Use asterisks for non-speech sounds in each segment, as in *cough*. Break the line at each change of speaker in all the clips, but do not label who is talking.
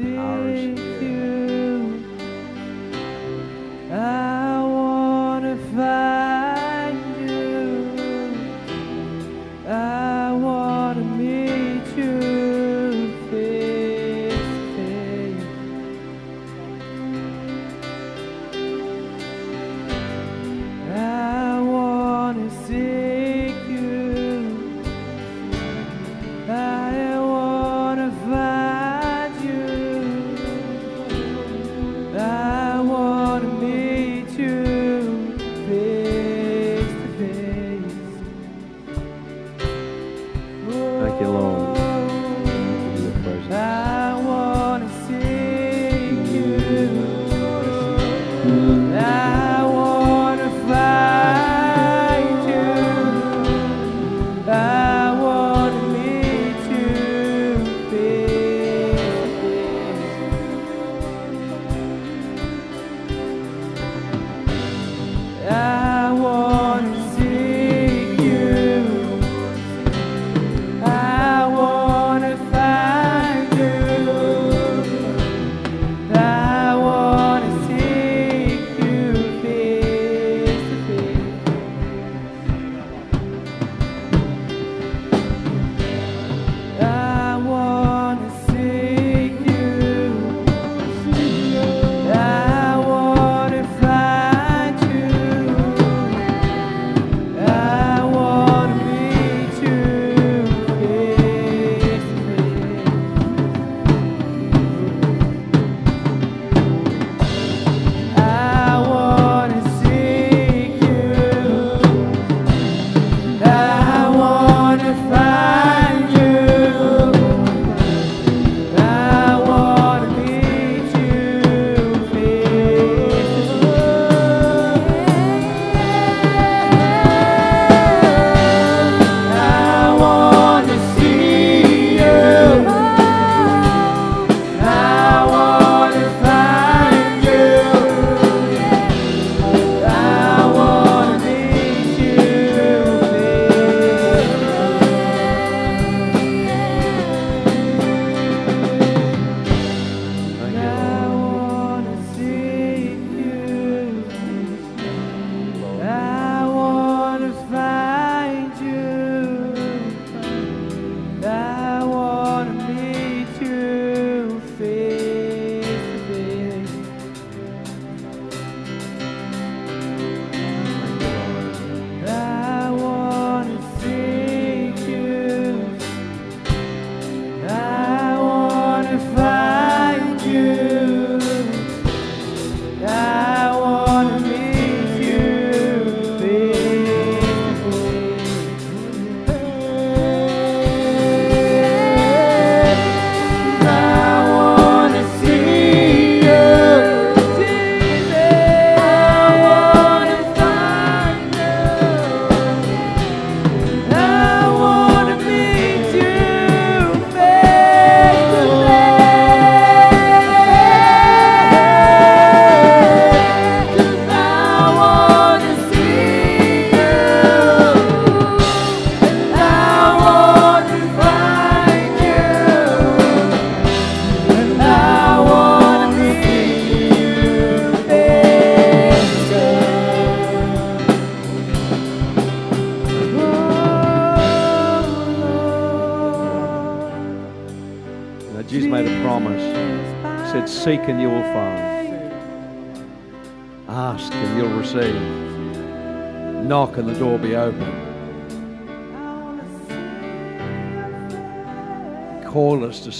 ours is.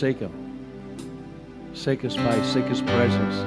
Seek
Him. Seek His face, seek His presence.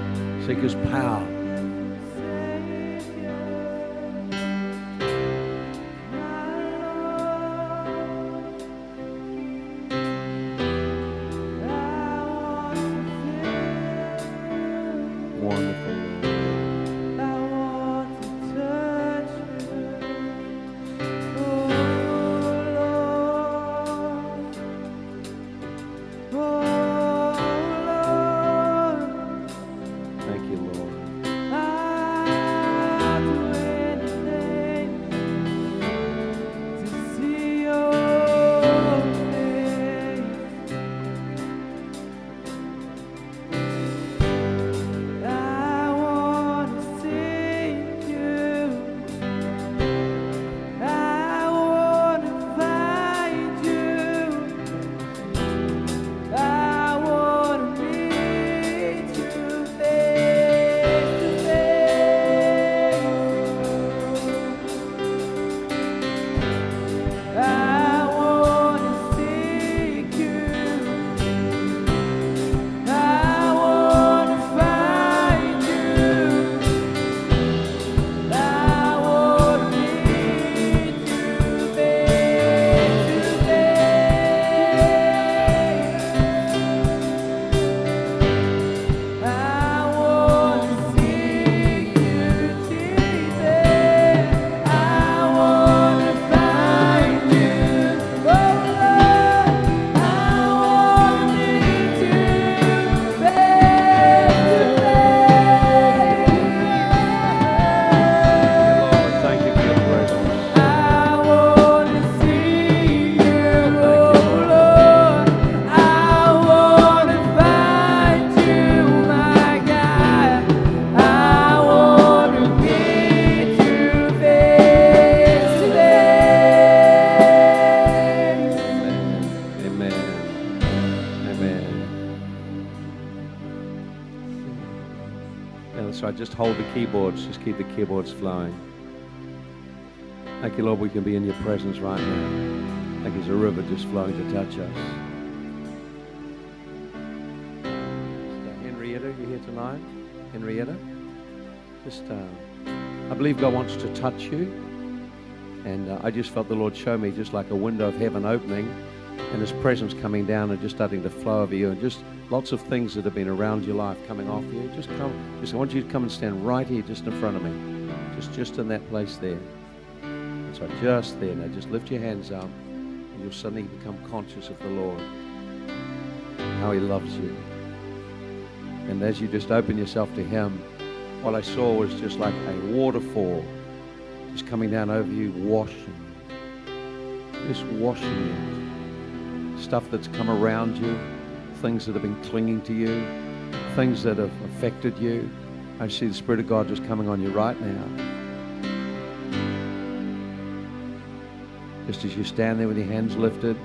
Keyboards. Just keep the keyboards flowing. Thank you, Lord, we can be in your presence right now. Like there's a river just flowing to touch us. Henrietta, you here tonight? Henrietta? Just, uh, I believe God wants to touch you. And uh, I just felt the Lord show me just like a window of heaven opening and His presence coming down and just starting to flow over you and just lots of things that have been around your life coming off you. Just come, just I want you to come and stand right here just in front of me. Just, just in that place there. That's right, just there. Now just lift your hands up and you'll suddenly become conscious of the Lord. How He loves you. And as you just open yourself to Him, what I saw was just like a waterfall just coming down over you, washing. Just washing you. Stuff that's come around you, things that have been clinging to you, things that have affected you. I see the Spirit of God just coming on you right now. Just as you stand there with your hands lifted,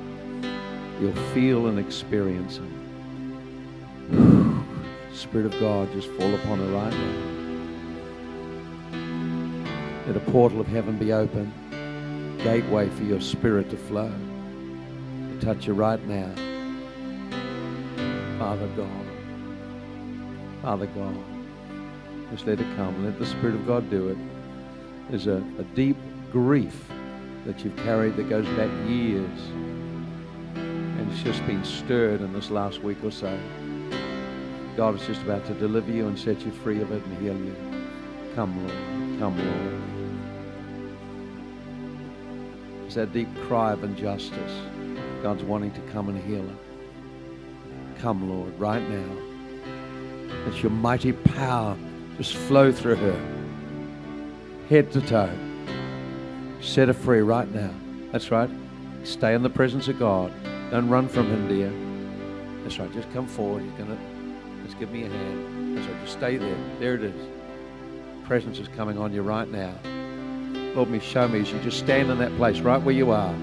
you'll feel and experience Him. Spirit of God just fall upon her right now. Let a portal of heaven be open, gateway for your spirit to flow, to touch you right now. Father God, Father God, just let it come. Let the Spirit of God do it. There's a, a deep grief that you've carried that goes back years. And it's just been stirred in this last week or so. God is just about to deliver you and set you free of it and heal you. Come, Lord. Come, Lord. It's that deep cry of injustice. God's wanting to come and heal it. Come, Lord, right now. Let your mighty power just flow through her, head to toe. Set her free right now. That's right. Stay in the presence of God. Don't run from Him, dear. That's right. Just come forward. You're gonna just give me a hand. That's right. Just stay there. There it is. Presence is coming on you right now. Lord, me show me as you just stand in that place right where you are.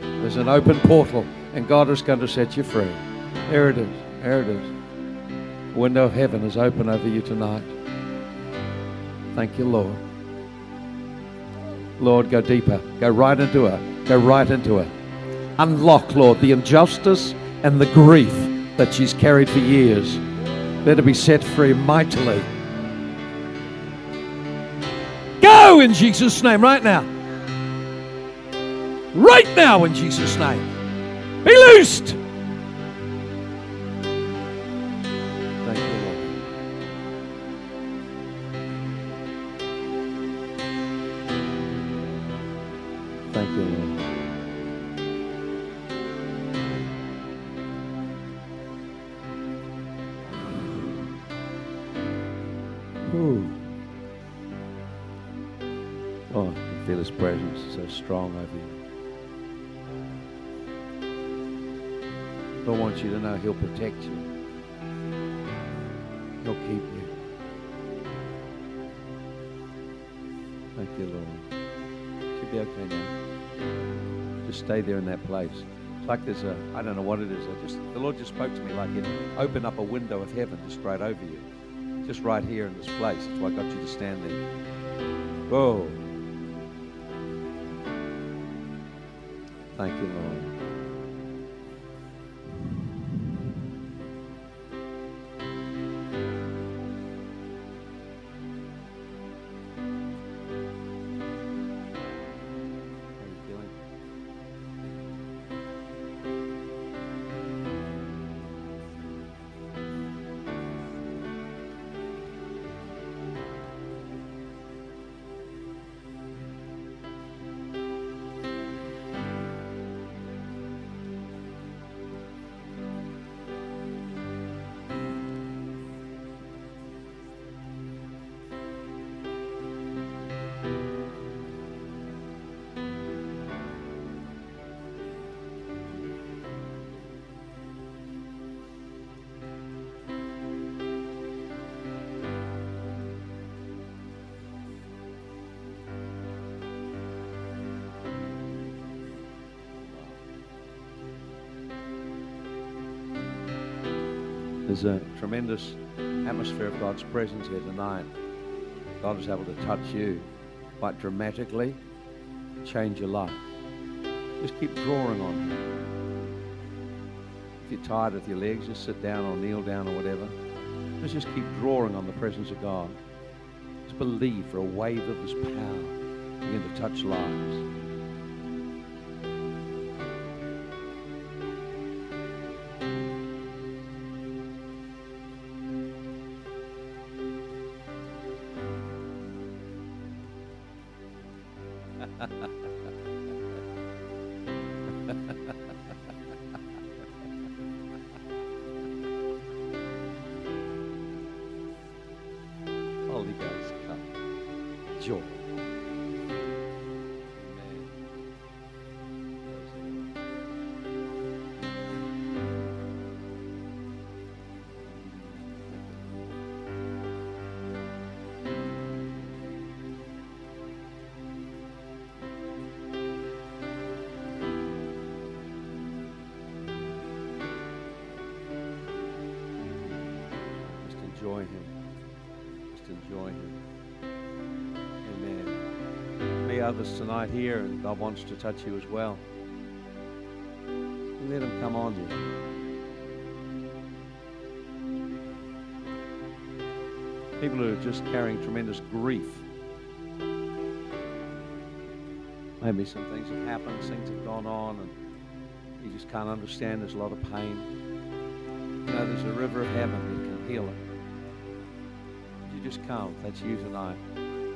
There's an open portal, and God is going to set you free. There it is. There it is. The window of heaven is open over you tonight. Thank you, Lord. Lord, go deeper. Go right into her. Go right into her. Unlock, Lord, the injustice and the grief that she's carried for years. Let her be set free mightily. Go in Jesus' name right now. Right now in Jesus' name. Be loosed. Strong over you. Lord wants you to know He'll protect you. He'll keep you. Thank you, Lord. Should be okay now. Just stay there in that place. It's like there's a, I don't know what it is. I just, the Lord just spoke to me like it open up a window of heaven just right over you. Just right here in this place. That's why I got you to stand there. Whoa. Thank you, Lord. There's a tremendous atmosphere of God's presence here tonight. God is able to touch you quite dramatically, change your life. Just keep drawing on Him. If you're tired with your legs, just sit down or kneel down or whatever. Let's just keep drawing on the presence of God. Just believe for a wave of His power to begin to touch lives. Here, and God wants to touch you as well. Let Him come on you. People who are just carrying tremendous grief. Maybe some things have happened, things have gone on, and you just can't understand. There's a lot of pain. You know, there's a river of heaven that can heal it. You just. If that's you tonight.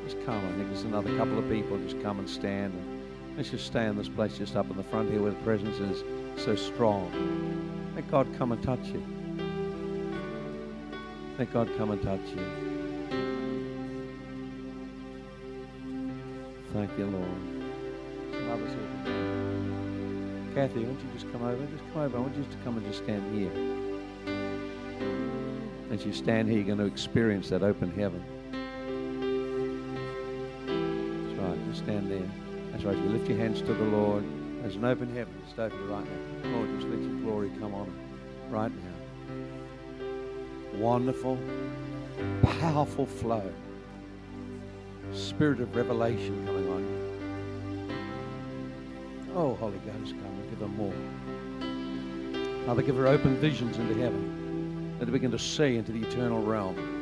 Just come. I think there's another couple of people. Just come and stand. And let's just stay in this place, just up in the front here where the presence is so strong. Let God come and touch you. Let God come and touch you. Thank you, Lord. Some others here. Kathy, won't you just come over? Just come over. I want you to come and just stand here. As you stand here, you're going to experience that open heaven. That's right. You lift your hands to the Lord. There's an open heaven just over you right now. Lord, just let your glory come on right now. Wonderful, powerful flow. Spirit of revelation coming on you. Oh, Holy Ghost, come and give her more. Father, give her open visions into heaven. Let her begin to see into the eternal realm.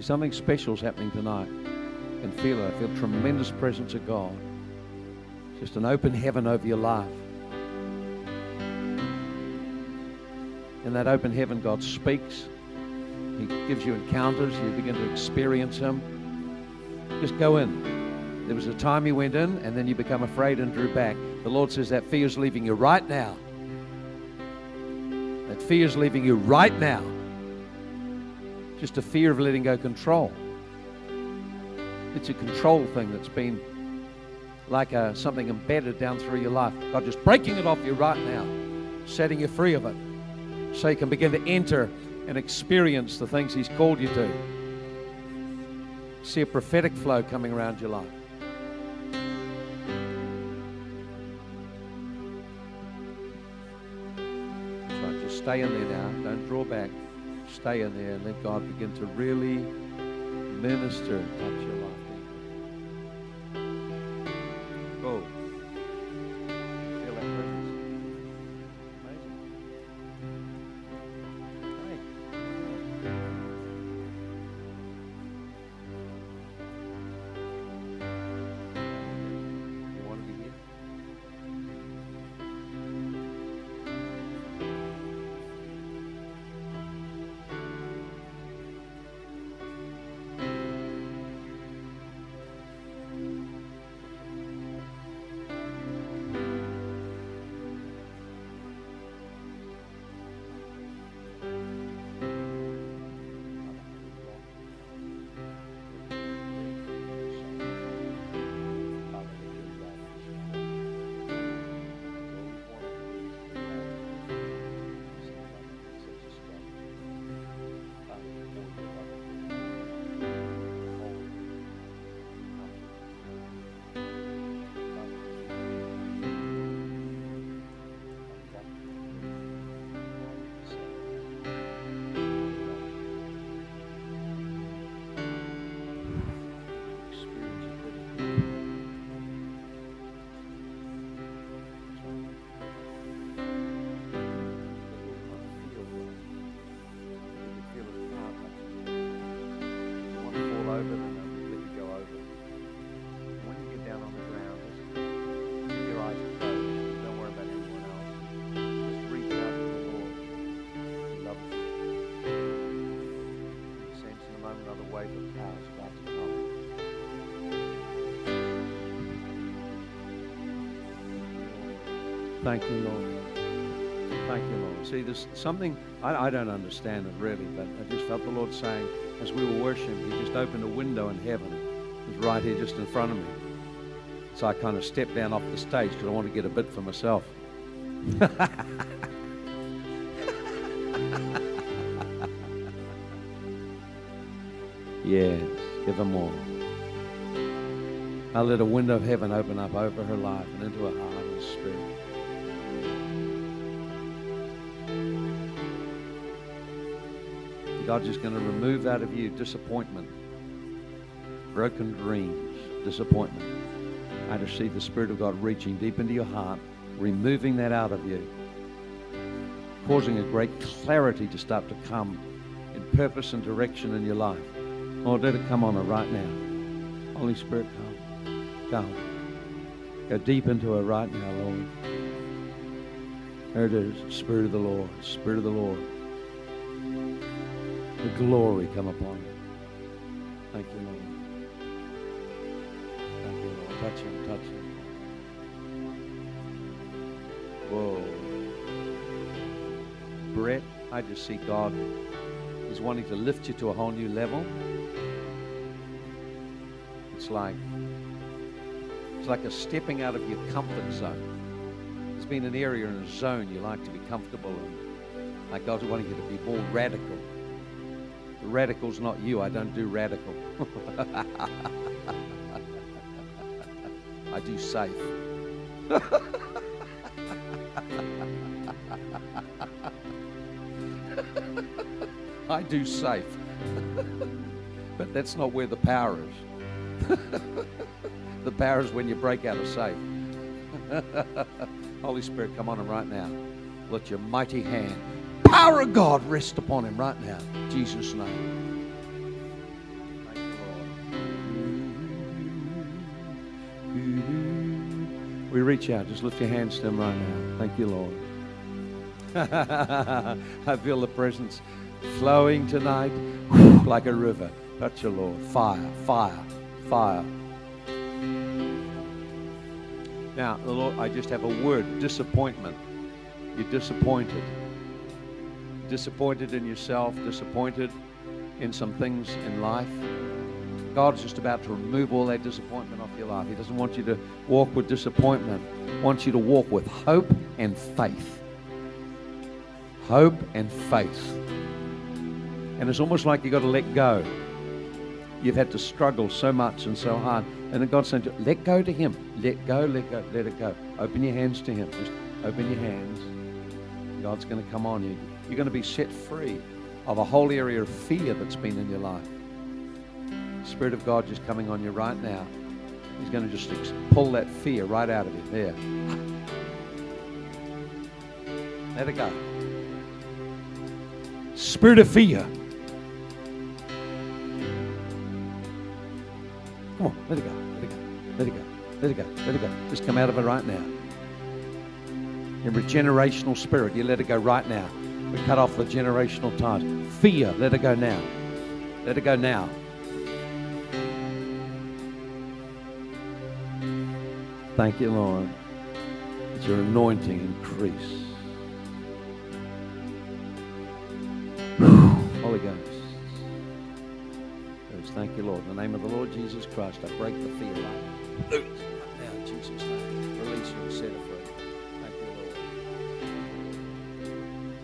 Something special is happening tonight. Can feel it. I feel tremendous presence of God. Just an open heaven over your life. In that open heaven, God speaks. He gives you encounters. You begin to experience Him. Just go in. There was a time you went in and then you become afraid and drew back. The Lord says that fear is leaving you right now. That fear is leaving you right now. Just a fear of letting go control. It's a control thing that's been like a, something embedded down through your life. God just breaking it off you right now, setting you free of it, so you can begin to enter and experience the things He's called you to. See a prophetic flow coming around your life. Just stay in there now. Don't draw back. Stay in there and let God begin to really minister and touch Thank you, Lord. Thank you, Lord. See, there's something, I, I don't understand it really, but I just felt the Lord saying, as we were worshiping, He just opened a window in heaven. It was right here just in front of me. So I kind of stepped down off the stage because I want to get a bit for myself. *laughs* yes, give her more. I let a window of heaven open up over her life and into her heart God's just going to remove out of you disappointment, broken dreams, disappointment. I just see the Spirit of God reaching deep into your heart, removing that out of you, causing a great clarity to start to come in purpose and direction in your life. Lord, let it come on her right now. Holy Spirit, come. Come. Go deep into her right now, Lord. There it is, Spirit of the Lord, Spirit of the Lord. The glory come upon her. Thank you, Lord. Thank you, Lord. Touch him, touch him. Whoa. Brett, I just see God is wanting to lift you to a whole new level. It's like it's like a stepping out of your comfort zone. There's been an area and a zone you like to be comfortable in. Like God's wanting you to be more radical. The radical's not you. I don't do radical. *laughs* I do safe. *laughs* I do safe. *laughs* but that's not where the power is. the power is when you break out of safe. Holy Spirit, come on him right now. Let your mighty hand, power of God, rest upon him right now. Jesus' name. Thank you, Lord. We reach out. Just lift your hands to him right now. Thank you, Lord. *laughs* I feel the presence flowing tonight like a river. Touch your Lord. Fire, fire, fire. Now, the Lord, I just have a word disappointment. You're disappointed. Disappointed in yourself, disappointed in some things in life. God's just about to remove all that disappointment off your life. He doesn't want you to walk with disappointment. He wants you to walk with hope and faith. Hope and faith. And it's almost like you've got to let go. You've had to struggle so much and so hard. And then God's saying, let go to Him. Let go, let go, let it go. Open your hands to Him. Just open your hands. God's going to come on you. You're going to be set free of a whole area of fear that's been in your life. The Spirit of God just coming on you right now. He's going to just pull that fear right out of you. There. Let it go. Spirit of fear. Come on, let it go. Let it go. Let it go. Let it go. Let it go. Just come out of it right now. Every generational spirit, you let it go right now. We cut off the generational ties. Fear, let it go now. Let it go now. Thank you, Lord. That your anointing increase. Holy Ghost. Thank you, Lord. In the name of the Lord Jesus Christ, I break the fear loose right now Jesus' name. Release you and set it free.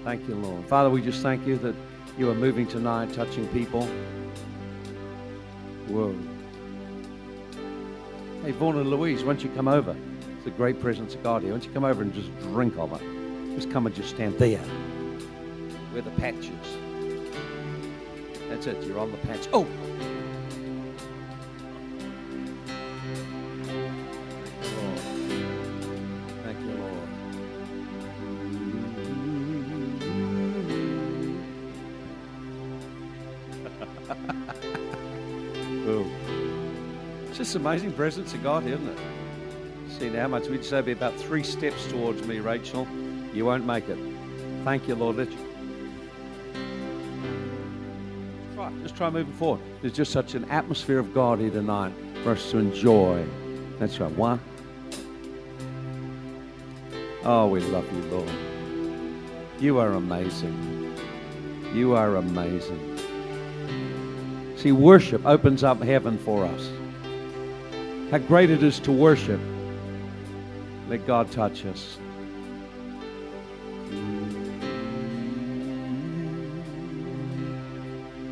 Thank you, Lord. Father, we just thank you that you are moving tonight, touching people. Whoa. Hey, Vaughan and Louise, why don't you come over? It's a great presence of God here. Why don't you come over and just drink of it? Just come and just stand there where the patch is. That's it. You're on the patch. Oh! Amazing presence of God, isn't it? See now how much we'd say be about three steps towards me, Rachel. You won't make it. Thank you, Lord. Let you. Try, just try moving forward. There's just such an atmosphere of God here tonight for us to enjoy. That's right. One. Oh, we love you, Lord. You are amazing. You are amazing. See, worship opens up heaven for us. How great it is to worship. Let God touch us.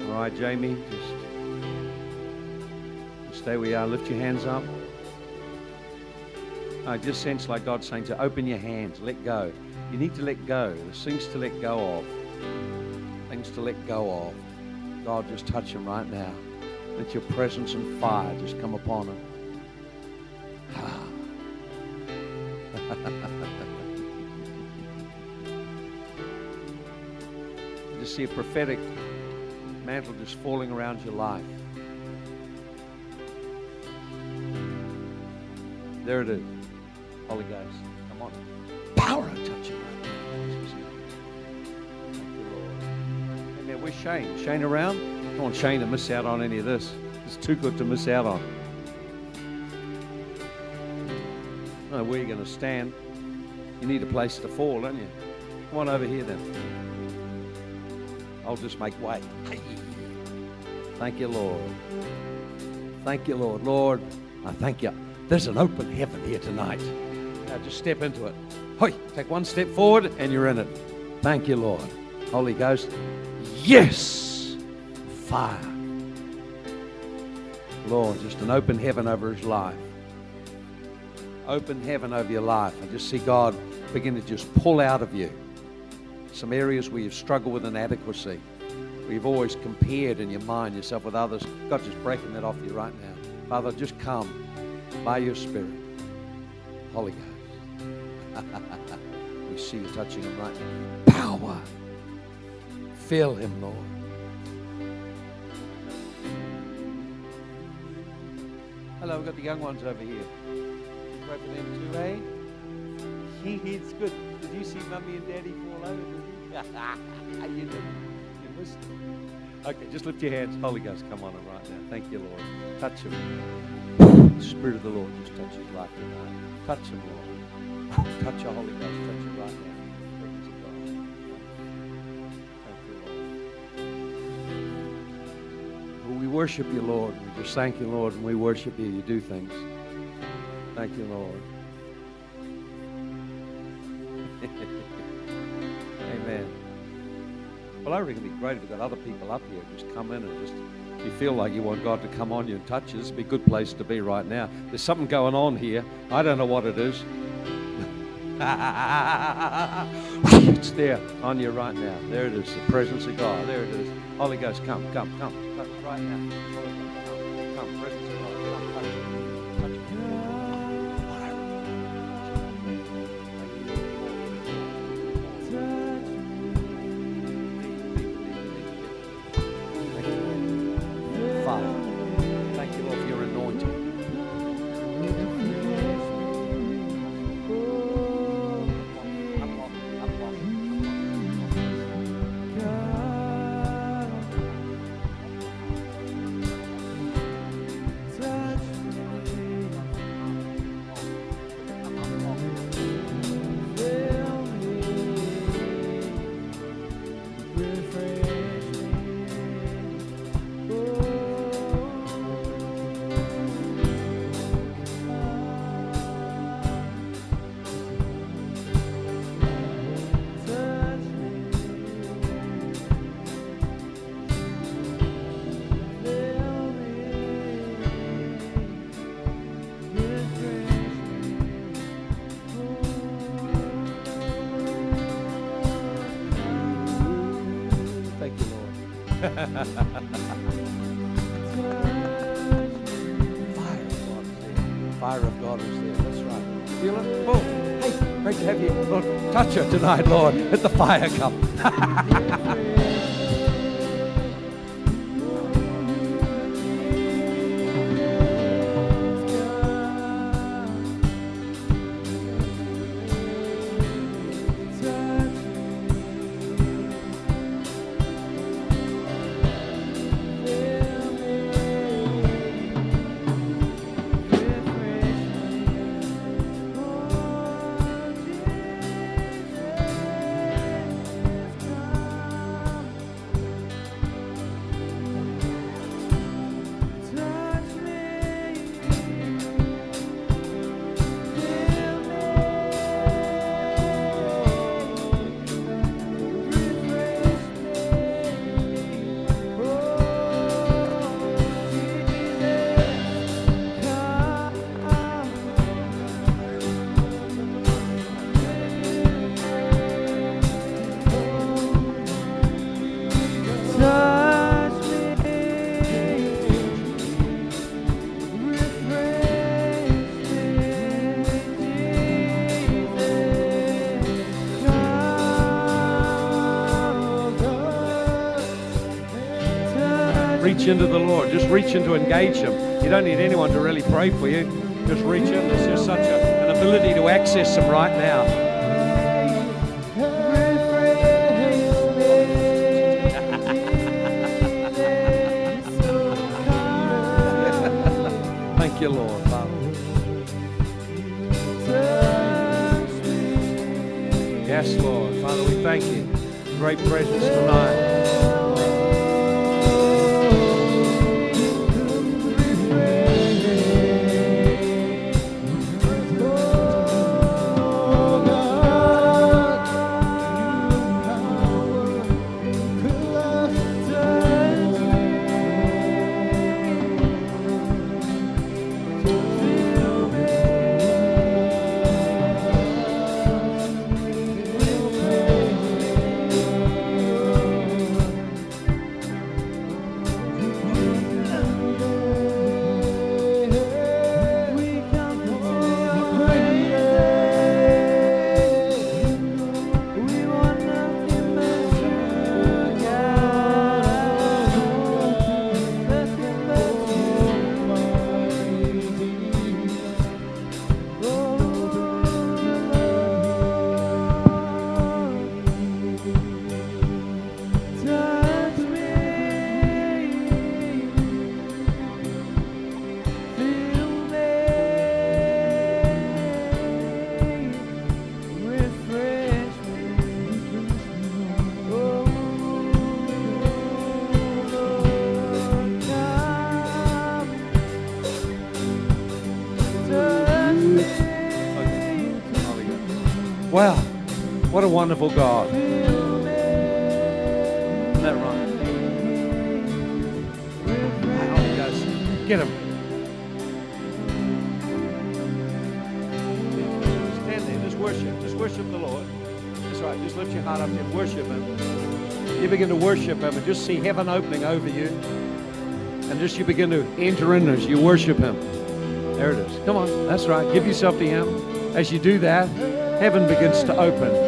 All right, Jamie, just stay where you are. Lift your hands up. I just sense like God saying to open your hands, let go. You need to let go. There's things to let go of. Things to let go of. God, just touch him right now. Let your presence and fire just come upon him. See a prophetic mantle just falling around your life. There it is. Holy Ghost, come on. Power touch him right now. Thank you, Lord. Amen. Where's Shane? Shane around? Come on, Shane, to miss out on any of this. It's too good to miss out on. I don't know where you're going to stand. You need a place to fall, don't you? Come on over here then. I'll just make way. Thank you, Lord. Thank you, Lord. Lord, I thank you. There's an open heaven here tonight. Now just step into it. Hoi, take one step forward and you're in it. Thank you, Lord. Holy Ghost. Yes! Fire. Lord, just an open heaven over his life. Open heaven over your life. I just see God begin to just pull out of you some areas where you've struggled with inadequacy, where you've always compared in your mind yourself with others. God just breaking that off you right now. Father, just come by your Spirit. Holy Ghost. *laughs* we see you touching him right now. Power. Fill him, Lord. Hello, we've got the young ones over here. Pray for them too, eh? it's good. Did you see Mummy and Daddy fall over? *laughs* You? did. You it. Okay, just lift your hands. Holy Ghost, come on him right now. Thank you, Lord. Touch him. The Spirit of the Lord just touch his life tonight. Touch him, Lord. Touch your Holy Ghost. Touch him right now. We worship you, Lord. We just thank you, Lord, and we worship you. You do things. Thank you, Lord. *laughs* Well, I reckon it'd be great if we've got other people up here. Just come in and just, if you feel like you want God to come on you and touch would be a good place to be right now. There's something going on here. I don't know what it is. *laughs* it's there on you right now. There it is, the presence of God. There it is. Holy Ghost, come, come, come. Touch right now. Fire of God is there. Fire of God is there. That's right. Feel it? Oh, hey, great to have you. Lord, touch her tonight, Lord. Let the fire come. *laughs* reach into the Lord. Just reach in to engage Him. You don't need anyone to really pray for you. Just reach in. There's just such a, an ability to access Him right now. *laughs* Thank you, Lord, Father. Yes, Lord. Father, we thank you. Great presence tonight. Wonderful God. Isn't that Ghost. Get him. Stand there. Just worship. Just worship the Lord. That's right. Just lift your heart up and worship Him. You begin to worship Him and just see heaven opening over you. And just you begin to enter in as you worship Him. There it is. Come on. That's right. Give yourself to Him. As you do that, heaven begins to open.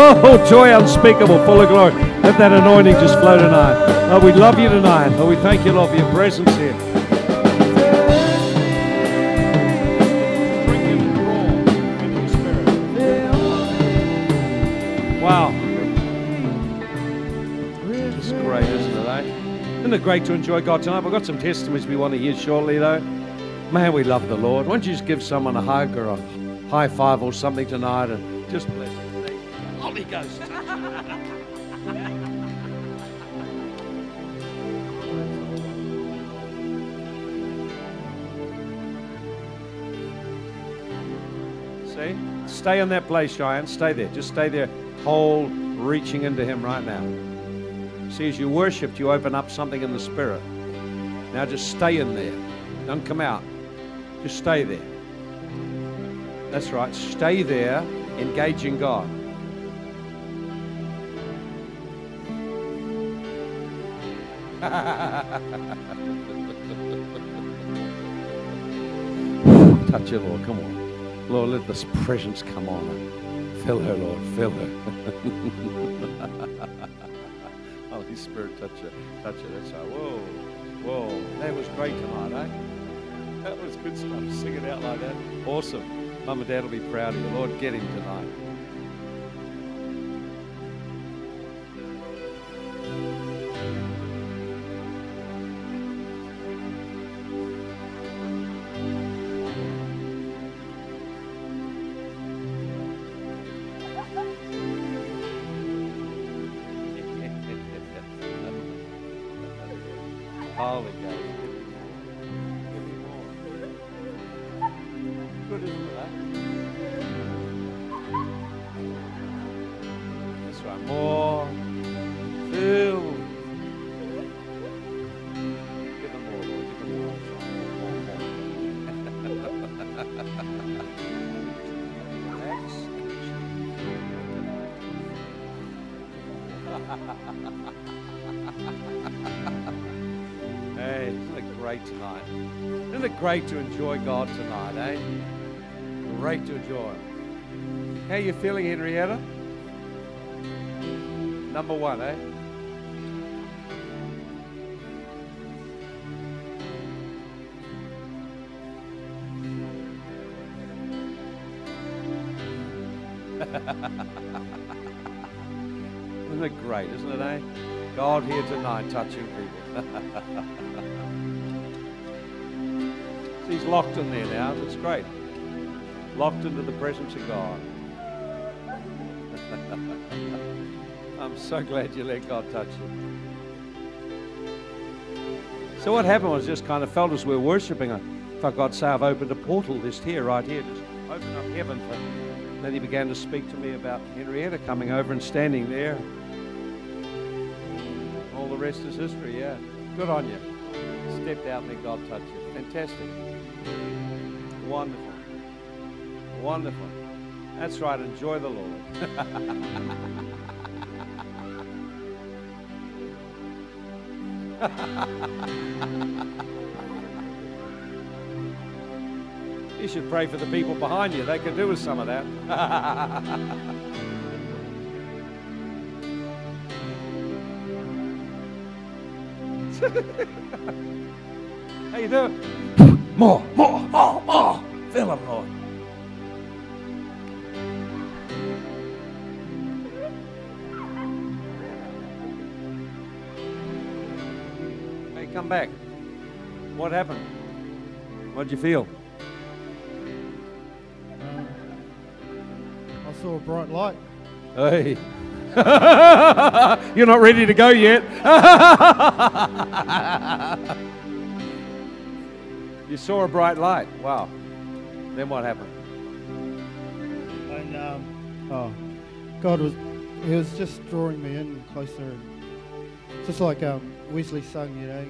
Oh, joy unspeakable, full of glory. Let that anointing just flow tonight. Oh, we love you tonight. Oh, we thank you, Lord, for your presence here. Wow. It's great, isn't it, eh? Isn't it great to enjoy God tonight? We've got some testimonies we want to hear shortly, though. Man, we love the Lord. Why don't you just give someone a hug or a high five or something tonight and just bless them? Holy Ghost. *laughs* See? Stay in that place, Giant. Stay there. Just stay there, whole, reaching into Him right now. See, as you worshiped, you open up something in the Spirit. Now just stay in there. Don't come out. Just stay there. That's right. Stay there, engaging God. *laughs* Touch her, Lord. Come on. Lord, let this presence come on. her. Fill her, Lord. Fill her. *laughs* Holy Spirit, touch her. Touch her. That's right. Whoa. Whoa. That was great tonight, eh? That was good stuff. Sing it out like that. Awesome. Mum and Dad will be proud of you. Lord, get him tonight. de su amor, filled *laughs* hey, isn't it great tonight? Isn't it great to enjoy God tonight, eh? Great to enjoy. How you feeling, Henrietta? Number one, eh? *laughs* Isn't it great, isn't it, eh? God here tonight touching people. *laughs* He's locked in there now. It's great. Locked into the presence of God. *laughs* I'm so glad you let God touch you. So what happened was just kind of felt as we were worshiping. I felt God say, I've opened a portal just here, right here. Just open up heaven for then he began to speak to me about Henrietta coming over and standing there. All the rest is history, yeah. Good on you. Stepped out and then God touched you. Fantastic. Wonderful. Wonderful. That's right. Enjoy the Lord. *laughs* You should pray for the people behind you. They could do with some of that. *laughs* How you doing? More, come back. What happened? What'd you feel?
I saw a bright light.
Hey. *laughs* You're not ready to go yet. *laughs* you saw a bright light. Wow. Then what happened?
And um, oh, God was, He was just drawing me in closer. Just like um, Wesley sung, you know,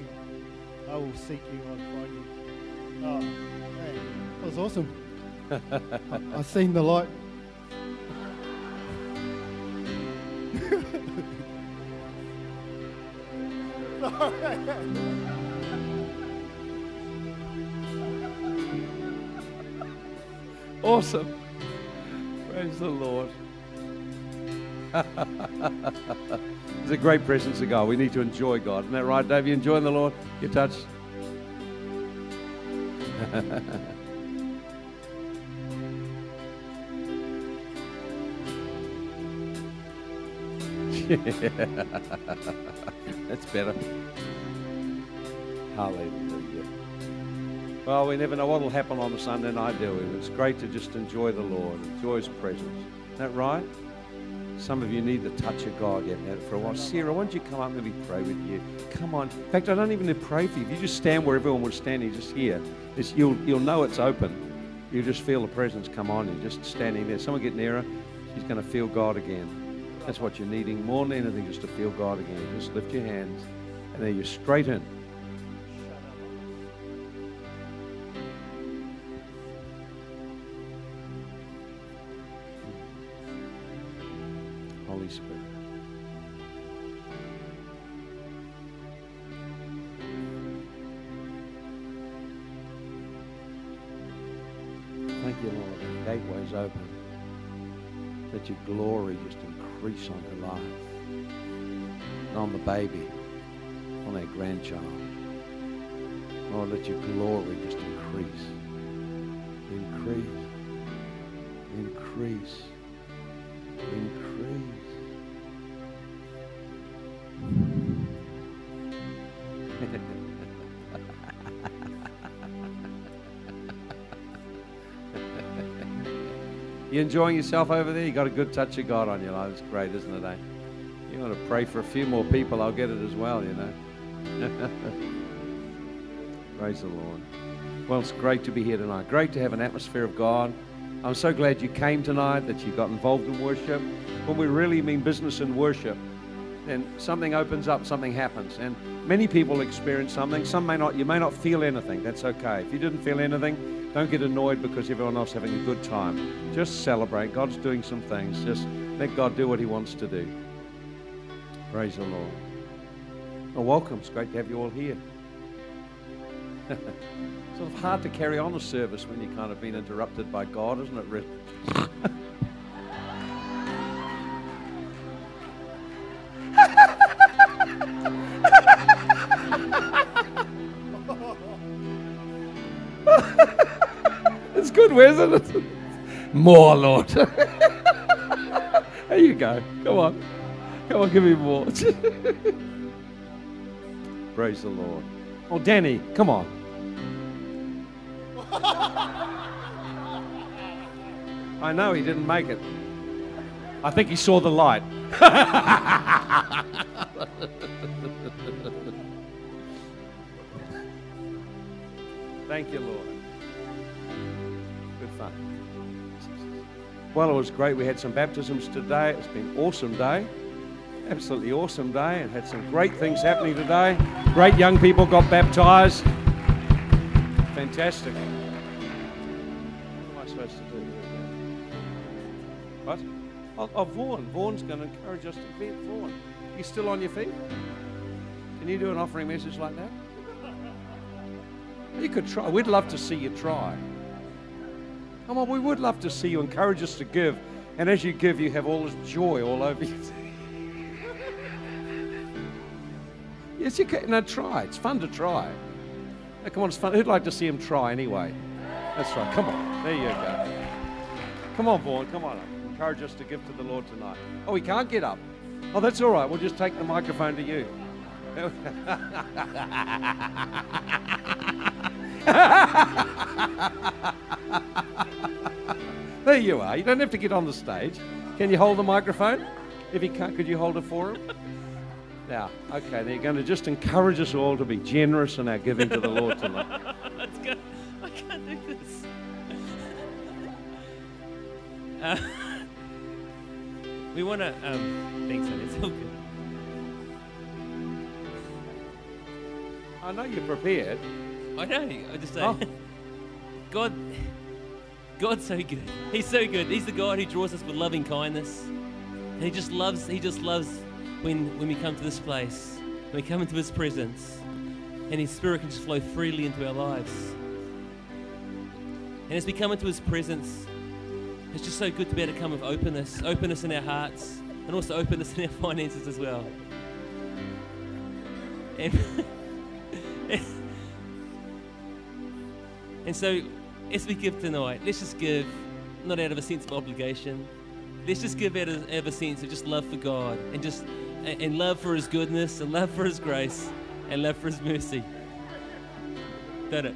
I will seek you, I'll find you. Oh, man, that was awesome. *laughs* I, I seen the light. *laughs*
Awesome. Praise the Lord. *laughs* it's a great presence of God. We need to enjoy God. Isn't that right, Dave? You enjoying the Lord? You touched? *laughs* That's better. Hallelujah. Well, we never know what will happen on a Sunday night, do we? It's great to just enjoy the Lord, enjoy His presence. Isn't that right? Some of you need the touch of God. You haven't had uh, it for a while. Sarah, why don't you come up and let me pray with you? Come on. In fact, I don't even need to pray for you. If you just stand where everyone was standing, just here, it's, you'll, you'll know it's open. You just feel the presence come on you, just standing there. Someone get nearer. She's going to feel God again. That's what you're needing more than anything, just to feel God again. Just lift your hands, and there you're straight in. Spirit. Thank you, Lord. The gateway's open. Let your glory just increase on her life, on the baby, on her grandchild. Lord, let your glory just increase. Increase. Increase. Increase. *laughs* You enjoying yourself over there? You got a good touch of God on your life. It's great, isn't it, eh? You want to pray for a few more people, I'll get it as well, you know. *laughs* Praise the Lord. Well, it's great to be here tonight. Great to have an atmosphere of God. I'm so glad you came tonight, that you got involved in worship. When we really mean business in worship, then something opens up, something happens. And many people experience something. Some may not, you may not feel anything. That's okay. If you didn't feel anything, don't get annoyed because everyone else is having a good time. Just celebrate. God's doing some things. Just let God do what He wants to do. Praise the Lord. Well, welcome. It's great to have you all here. *laughs* sort of hard to carry on a service when you kind of been interrupted by God, isn't it, Rick? *laughs* it's good, isn't it? More, Lord. there you go. Come on. Come on, give me more. Praise the Lord. Oh, Danny, come on. I know he didn't make it. I think he saw the light. *laughs* Thank you, Lord. Well, it was great. We had some baptisms today. It's been awesome day. Absolutely awesome day and had some great things happening today. Great young people got baptized. Fantastic. What am I supposed to do? What? Oh, oh Vaughan. Vaughan's going to encourage us to be Vaughan. You still on your feet? Can you do an offering message like that? You could try. We'd love to see you try. Come on, we would love to see you encourage us to give. And as you give, you have all this joy all over you. yes, you can. No, try. It's fun to try. Now, come on, it's fun. Who'd like to see him try anyway? That's right. Come on. There you go. Come on, Vaughan. Come on. Encourage us to give to the Lord tonight. Oh, he can't get up. Oh, that's all right. We'll just take the microphone to you. *laughs* *laughs* there you are. You don't have to get on the stage. Can you hold the microphone? If you can't, could you hold it for him? *laughs* Now, okay, they're going to just encourage us all to be generous in our giving to the Lord tonight. *laughs*
Let's go. I can't do this. Uh, we want to. Um, thanks, man. It's all good.
I know you're prepared.
I know. I just say,
Oh.
God, God's so good. He's so good. He's the God who draws us with loving kindness, and He just loves. He just loves when when we come to this place, when we come into His presence, and His Spirit can just flow freely into our lives. And as we come into His presence, it's just so good to be able to come with openness, openness in our hearts, and also openness *laughs* in our finances as well. And *laughs* And so, as we give tonight, let's just give not out of a sense of obligation. Let's just give out of, out of a sense of just love for God and just and, love for His goodness and love for His grace and love for His mercy. Done it.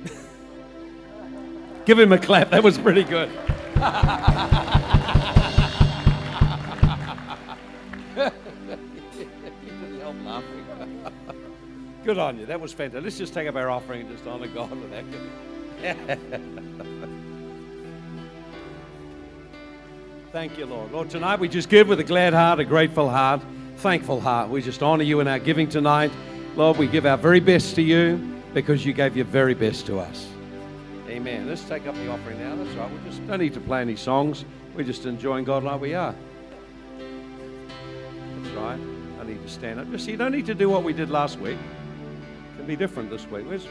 *laughs*
Give him a clap. That was pretty good. *laughs* Good on you. That was fantastic. Let's just take up our offering and just honor God with that. *laughs* Thank you, Lord. Lord, tonight we just give with a glad heart, a grateful heart, thankful heart. We just honor you in our giving tonight. Lord, we give our very best to you because you gave your very best to us. Amen. Let's take up the offering now. That's right. We just don't need to play any songs. We're just enjoying God like we are. That's right. I need to stand up. Just you don't need to do what we did last week. It can be different this week. Where's,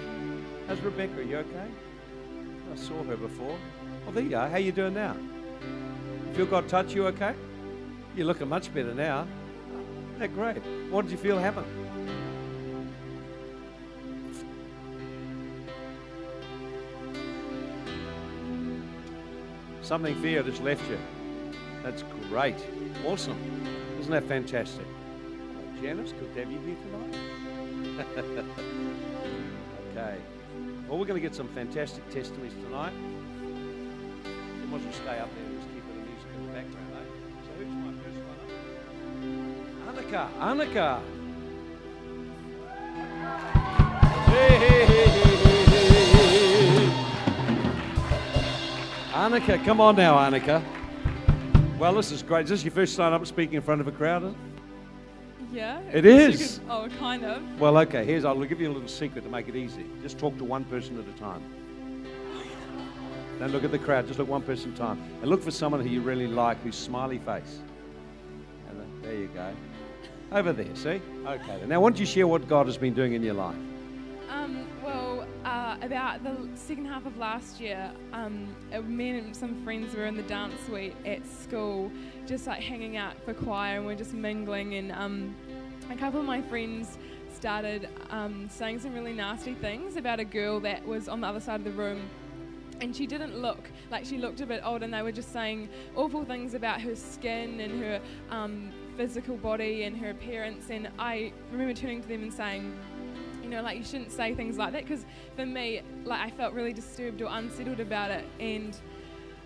how's Rebecca? Are you okay? I saw her before. Oh, there you are. How you doing now? Feel God touch you okay? You're looking much better now. Isn't that great? What did you feel happen? Something fear just left you. That's great. Awesome. Isn't that fantastic? Janice, good to have you here tonight. *laughs* okay. Well, we're going to get some fantastic testimonies tonight. You might as stay up there just keep the music in the background, eh? So who's my first one up? Annika, Annika. Hey. Annika, come on now, Annika. Well, this is great. Is this your first time up speaking in front of a crowd?
Yeah.
It
I guess you
is.
could- oh, kind of.
Well, okay, here's, I'll give you a little secret to make it easy. Just talk to one person at a time. Don't look at the crowd, just look one person at a time. And look for someone who you really like, who's smiley face. And then, there you go. Over there, see? Okay. Now, why don't you share what God has been doing in your life?
Um, well, uh, about the second half of last year, um, uh, me and some friends were in the dance suite at school, just like hanging out for choir, and we're just mingling. And um, a couple of my friends started um, saying some really nasty things about a girl that was on the other side of the room. And she didn't look like she looked a bit old, and they were just saying awful things about her skin and her um, physical body and her appearance. And I remember turning to them and saying, know, like you shouldn't say things like that because for me, like I felt really disturbed or unsettled about it. And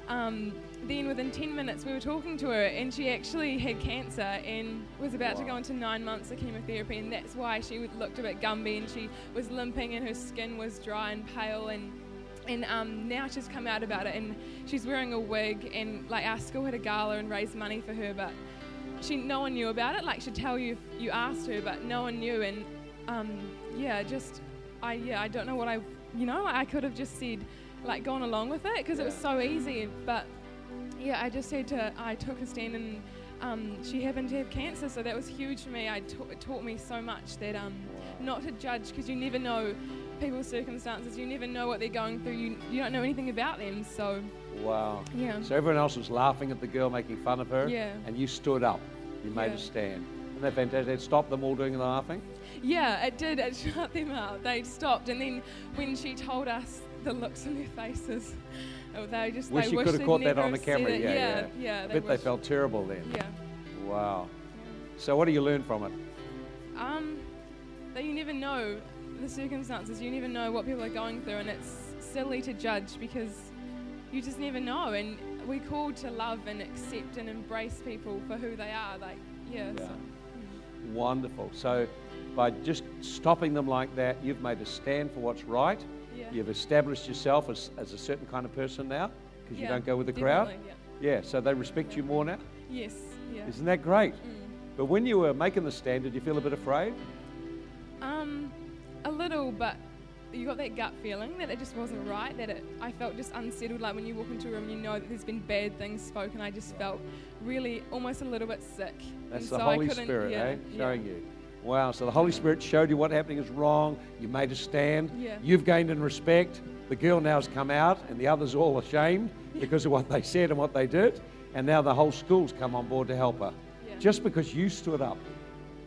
um, then within 10 minutes, we were talking to her, and she actually had cancer and was about to go into nine months of chemotherapy. And that's why she looked a bit gumby and she was limping, and her skin was dry and pale. And and um, now she's come out about it, and she's wearing a wig. And like our school had a gala and raised money for her, but she no one knew about it. Like she'd tell you if you asked her, but no one knew. And um, yeah, just I yeah I don't know what I you know I could have just said like gone along with it because it was so easy. But yeah, I just said to I took a stand and. Um, she happened to have cancer, so that was huge for me. I it taught me so much that um, not to judge because you never know people's circumstances. You never know what they're going through. You, you don't know anything about them. So
Wow.
yeah,
So everyone else was laughing at the girl, making fun of her.
Yeah.
And you stood up. You made
Yeah.
a stand. Isn't that fantastic? It stopped them all doing the laughing?
Yeah, it did. It *laughs* shut them out. They stopped, and then when she told us the looks on their faces, oh, they just
Wish
they
you could have caught that on the camera. Yeah,
yeah,
yeah.
yeah.
I bet they felt terrible then.
Yeah.
Wow. So what do you learn from it?
Um, that you never know the circumstances. You never know what people are going through, and it's silly to judge because you just never know. And we're called to love and accept and embrace people for who they are. Like, yeah.
Yeah.
So,
Wonderful. So by just stopping them like that, you've made a stand for what's right.
yeah.
You've established yourself as, as a certain kind of person now because you don't go with the crowd.
definitely,
Yeah, so they respect you more now.
Yes. Yeah.
Isn't that great?
Mm.
But when you were making the stand, did you feel a bit afraid?
Um, a little, but you got that gut feeling that it just wasn't right. That it, I felt just unsettled. Like when you walk into a room, and you know that there's been bad things spoken. I just felt really, almost a little bit sick.
That's
And
the
so
Holy Spirit,
yeah,
eh?
yeah.
Showing you. Wow, so the Holy Spirit showed you what happening is wrong. You made a stand.
Yeah.
You've gained in respect. The girl now has come out, and the others are all ashamed because of what they said and what they did. And now the whole school's come on board to help her. Just because you stood up.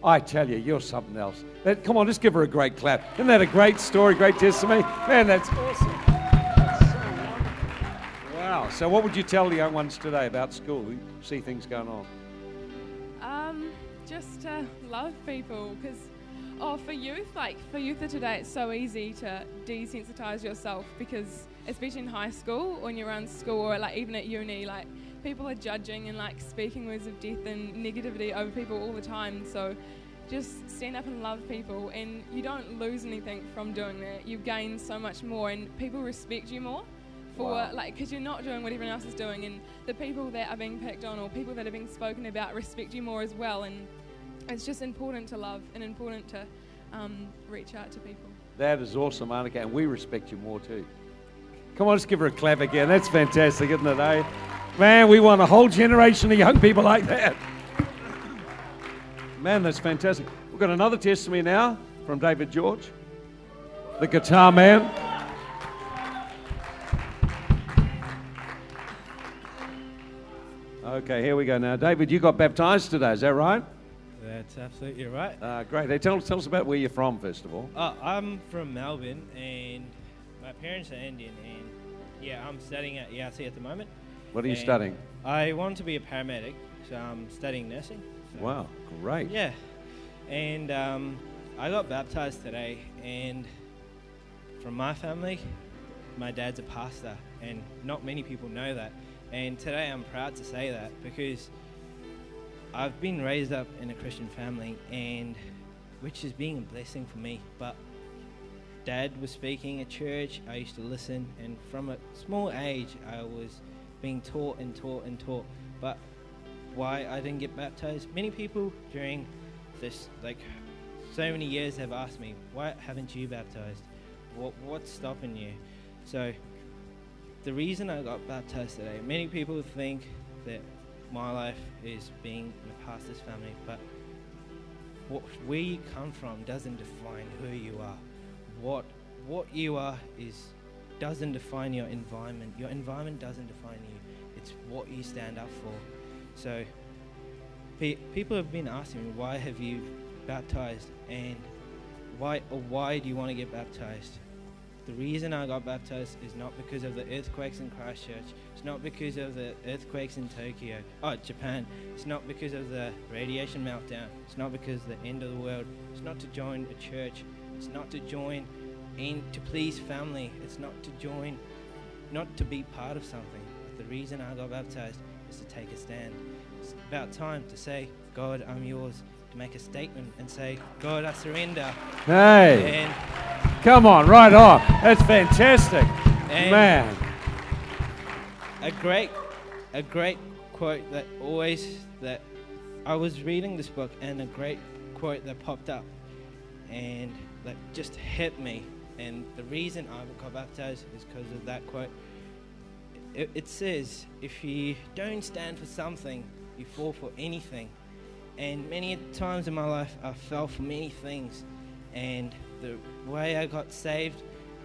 I tell you, you're something else. That, come on, just give her a great clap. Isn't that a great story, great testimony? Man, that's awesome. That's so. Wow. So, what would you tell the young ones today about school? We see things going on.
Um, just to love people, because oh, for youth, like for youth of today, it's so easy to desensitize yourself because, especially in high school, when you're around school or like even at uni, like people are judging and like speaking words of death and negativity over people all the time. So. Just stand up and love people, and you don't lose anything from doing that. You gain so much more, and people respect you more for
Wow.
like because you're not doing what everyone else is doing, and the people that are being picked on or people that are being spoken about respect you more as well. And it's just important to love and important to um, reach out to people.
That is awesome, Annika, and we respect you more too. Come on, let's give her a clap again. That's fantastic, isn't it, eh? Man, we want a whole generation of young people like that. Man, that's fantastic. We've got another testimony now from David George, the guitar man. Okay, here we go now. David, you got baptized today, is that right?
That's absolutely right.
Uh, great. Hey, tell, tell us about where you're from, first of all.
Uh, I'm from Melbourne, and my parents are Indian, and yeah, I'm studying at EIT at the moment.
What are you studying?
I want to be a paramedic, so I'm studying nursing. So,
Wow, great.
Yeah, and um, I got baptized today, and from my family, my dad's a pastor, and not many people know that. And today I'm proud to say that because I've been raised up in a Christian family, and which is being a blessing for me. But dad was speaking at church, I used to listen, and from a small age, I was being taught and taught and taught. But why I didn't get baptized? Many people during this, like, so many years have asked me, why haven't you baptized? What, what's stopping you? So, the reason I got baptized today, many people think that my life is being in a pastor's family, but what, where you come from doesn't define who you are. What what you are is doesn't define your environment. Your environment doesn't define you. It's what you stand up for. So pe- people have been asking me why have you baptized and why or why do you want to get baptized? The reason I got baptized is not because of the earthquakes in Christchurch. It's not because of the earthquakes in Tokyo. Oh, Japan. It's not because of the radiation meltdown. It's not because of the end of the world. It's not to join a church. It's not to join in to please family. It's not to join, not to be part of something. But the reason I got baptized is to take a stand. It's about time to say, God, I'm yours. To make a statement and say, God, I surrender.
Hey,
And
come on, right off. That's fantastic. Man.
a great a great quote that always that I was reading this book and a great quote that popped up and that just hit me. And the reason I got baptized is because of that quote. It, it says if you don't stand for something you fall for anything. And many times in my life I fell for many things. And the way I got saved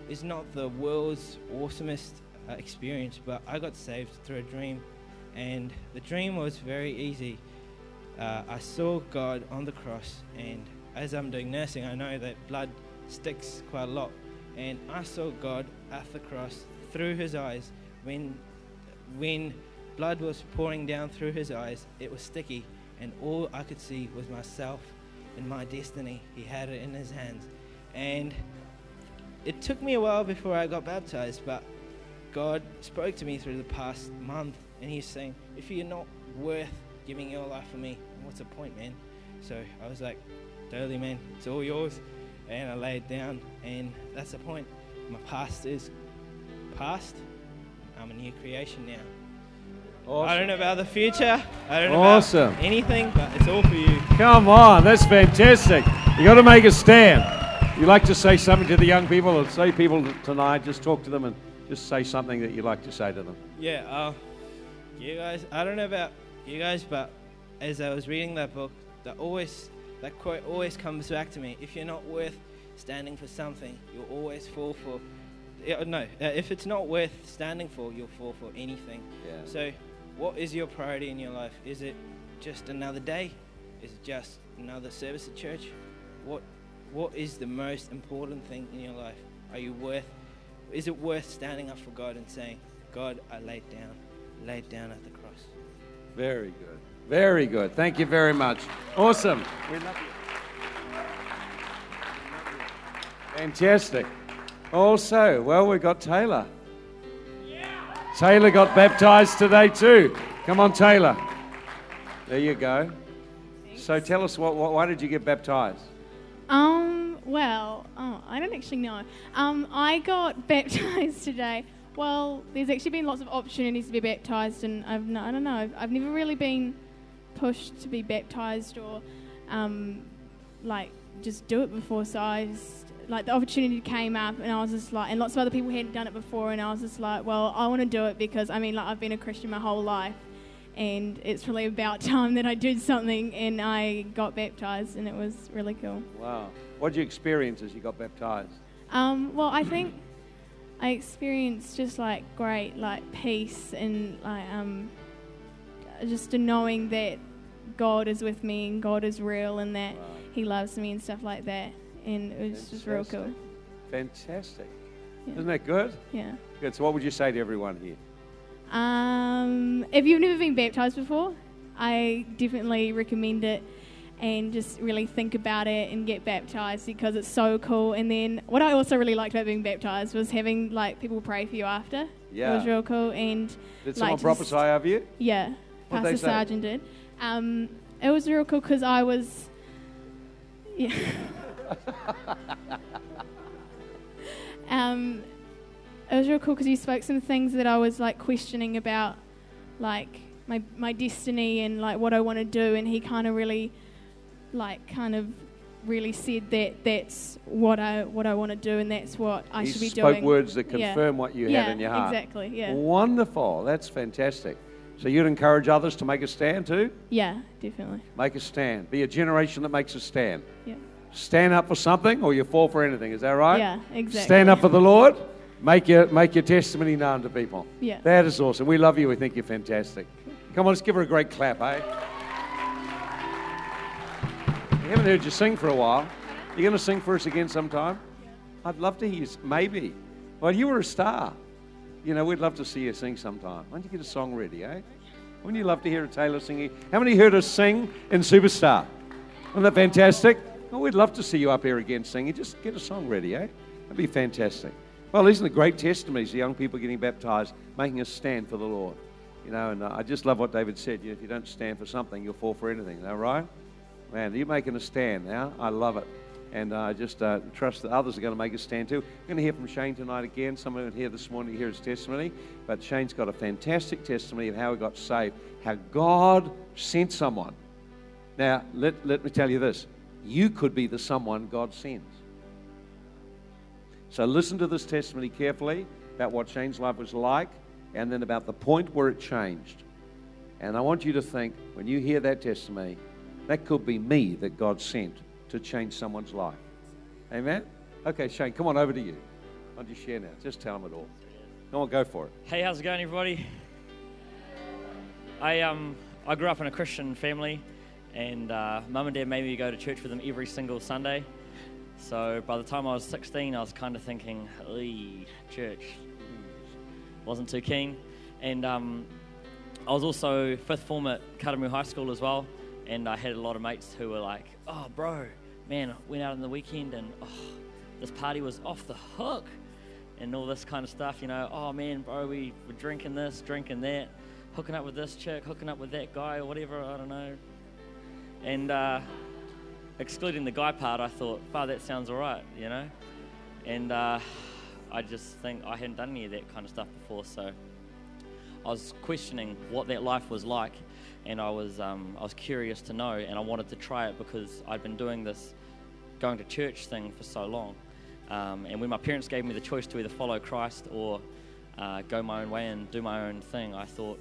is not the world's awesomest uh, experience, but I got saved through a dream, and the dream was very easy. Uh, I saw God on the cross, and as I'm doing nursing, I know that blood sticks quite a lot, and I saw God at the cross through His eyes. When when blood was pouring down through His eyes, it was sticky, and all I could see was myself and my destiny. He had it in His hands, and it took me a while before I got baptized, but God spoke to me through the past month, and He's saying, If you're not worth giving your life for me, what's the point, man? So I was like, Totally, man, it's all yours. And I laid down, and that's the point. My past is past. I'm a new creation now. I don't know about the future. I don't know
Awesome.
about anything, but it's all for you.
Come on, that's fantastic. You got to make a stand. You like to say something to the young people, or say people tonight, just talk to them and just say something that you like to say to them.
Yeah, uh, you guys, I don't know about you guys, but as I was reading that book, that always, that quote always comes back to me. If you're not worth standing for something, you'll always fall for. No, uh, if it's not worth standing for, you'll fall for anything.
Yeah.
So, what is your priority in your life? Is it just another day? Is it just another service at church? What What is the most important thing in your life? Are you worth? Is it worth standing up for God and saying, "God, I laid down, laid down at the cross."
Very good. Very good. Thank you very much. Awesome. We love you. Fantastic. Also, well, we got Taylor. Yeah. Taylor got baptized today too. Come on, Taylor. There you go. So tell us, what, what, why did you get baptized?
Um, well, oh, I don't actually know. Um, I got *laughs* baptized today. Well, there's actually been lots of opportunities to be baptized, and I've I don't know. I've, I've never really been pushed to be baptized or um, like just do it before. So I just, like the opportunity came up, and I was just like, and lots of other people hadn't done it before, and I was just like, well, I want to do it because I mean, like I've been a Christian my whole life, and it's really about *laughs* time that I did something, and I got baptized, and it was really cool.
Wow. What did you experience as you got baptized?
Um, well, I think I experienced just like great like peace and like um, just a knowing that God is with me and God is real and that He loves me and stuff like that. And it was just real cool.
Fantastic. Fantastic.
Yeah.
Isn't that good?
Yeah.
Good. So, what would you say to everyone here?
Um, if you've never been baptized before, I definitely recommend it and just really think about it and get baptized because it's so cool. And then what I also really liked about being baptized was having like people pray for you after.
Yeah.
It was real cool. And
Did
like,
someone
just-
prophesy over you?
Yeah,
What'd
Pastor? Sargent did. Um, it was real cool because I was, yeah. *laughs* um, it was real cool because you spoke some things that I was like questioning about like my my destiny and like what I want to do, and he kind of really, like, kind of really said that that's what I what I want to do, and that's what I
he
should be doing.
spoke words that
Yeah.
confirm what you
yeah,
had in your heart.
exactly. Yeah,
Wonderful. That's fantastic. So you'd encourage others to make a stand too?
yeah, definitely.
Make a stand. Be a generation that makes a stand.
Yeah,
Stand up for something or you fall for anything. Is that right?
yeah, exactly.
Stand up for the Lord. Make your, make your testimony known to people.
Yeah.
That is awesome. We love you. We think you're fantastic. Come on, let's give her a great clap, eh? We haven't heard you sing for a while. You're going to sing for us again sometime? I'd love to hear you. Maybe. Well, you were a star. You know, we'd love to see you sing sometime. Why don't you get a song ready, eh? Wouldn't you love to hear a Taylor singing? How many heard us sing in Superstar? Isn't that fantastic? Oh, we'd love to see you up here again singing. Just get a song ready, eh? That'd be fantastic. Well, isn't it great testimonies? The young people getting baptized, making a stand for the Lord. You know, and uh, I just love what David said. You know, if you don't stand for something, you'll fall for anything. Is that right? Man, you're making a stand now. I love it. And uh, I just uh, trust that others are going to make a stand too. We're going to hear from Shane tonight again. Someone here this morning to hear his testimony. But Shane's got a fantastic testimony of how he got saved, how God sent someone. Now, let, let me tell you this you could be the someone God sends. So listen to this testimony carefully about what Shane's life was like and then about the point where it changed. And I want you to think when you hear that testimony, that could be me that God sent to change someone's life. Amen? Okay, Shane, come on over to you. Don't you share now? Just tell them it all. Come on, go for it.
Hey, how's it going, everybody? I um I grew up in a Christian family, and uh, mum and dad made me go to church with them every single Sunday. So by the time I was 16, I was kind of thinking, "Ey, church, wasn't too keen." And um, I was also fifth form at Karamu High School as well, and I had a lot of mates who were like, "Oh, bro, man, went out on the weekend and oh, this party was off the hook." and all this kind of stuff, you know, oh man, bro, we were drinking this, drinking that, hooking up with this chick, hooking up with that guy, or whatever, I don't know. And uh, excluding the guy part, I thought, wow, that sounds all right, you know? And uh, I just think I hadn't done any of that kind of stuff before, so I was questioning what that life was like, and I was, um, I was curious to know, and I wanted to try it because I'd been doing this going to church thing for so long. Um, and when my parents gave me the choice to either follow Christ or uh, go my own way and do my own thing, I thought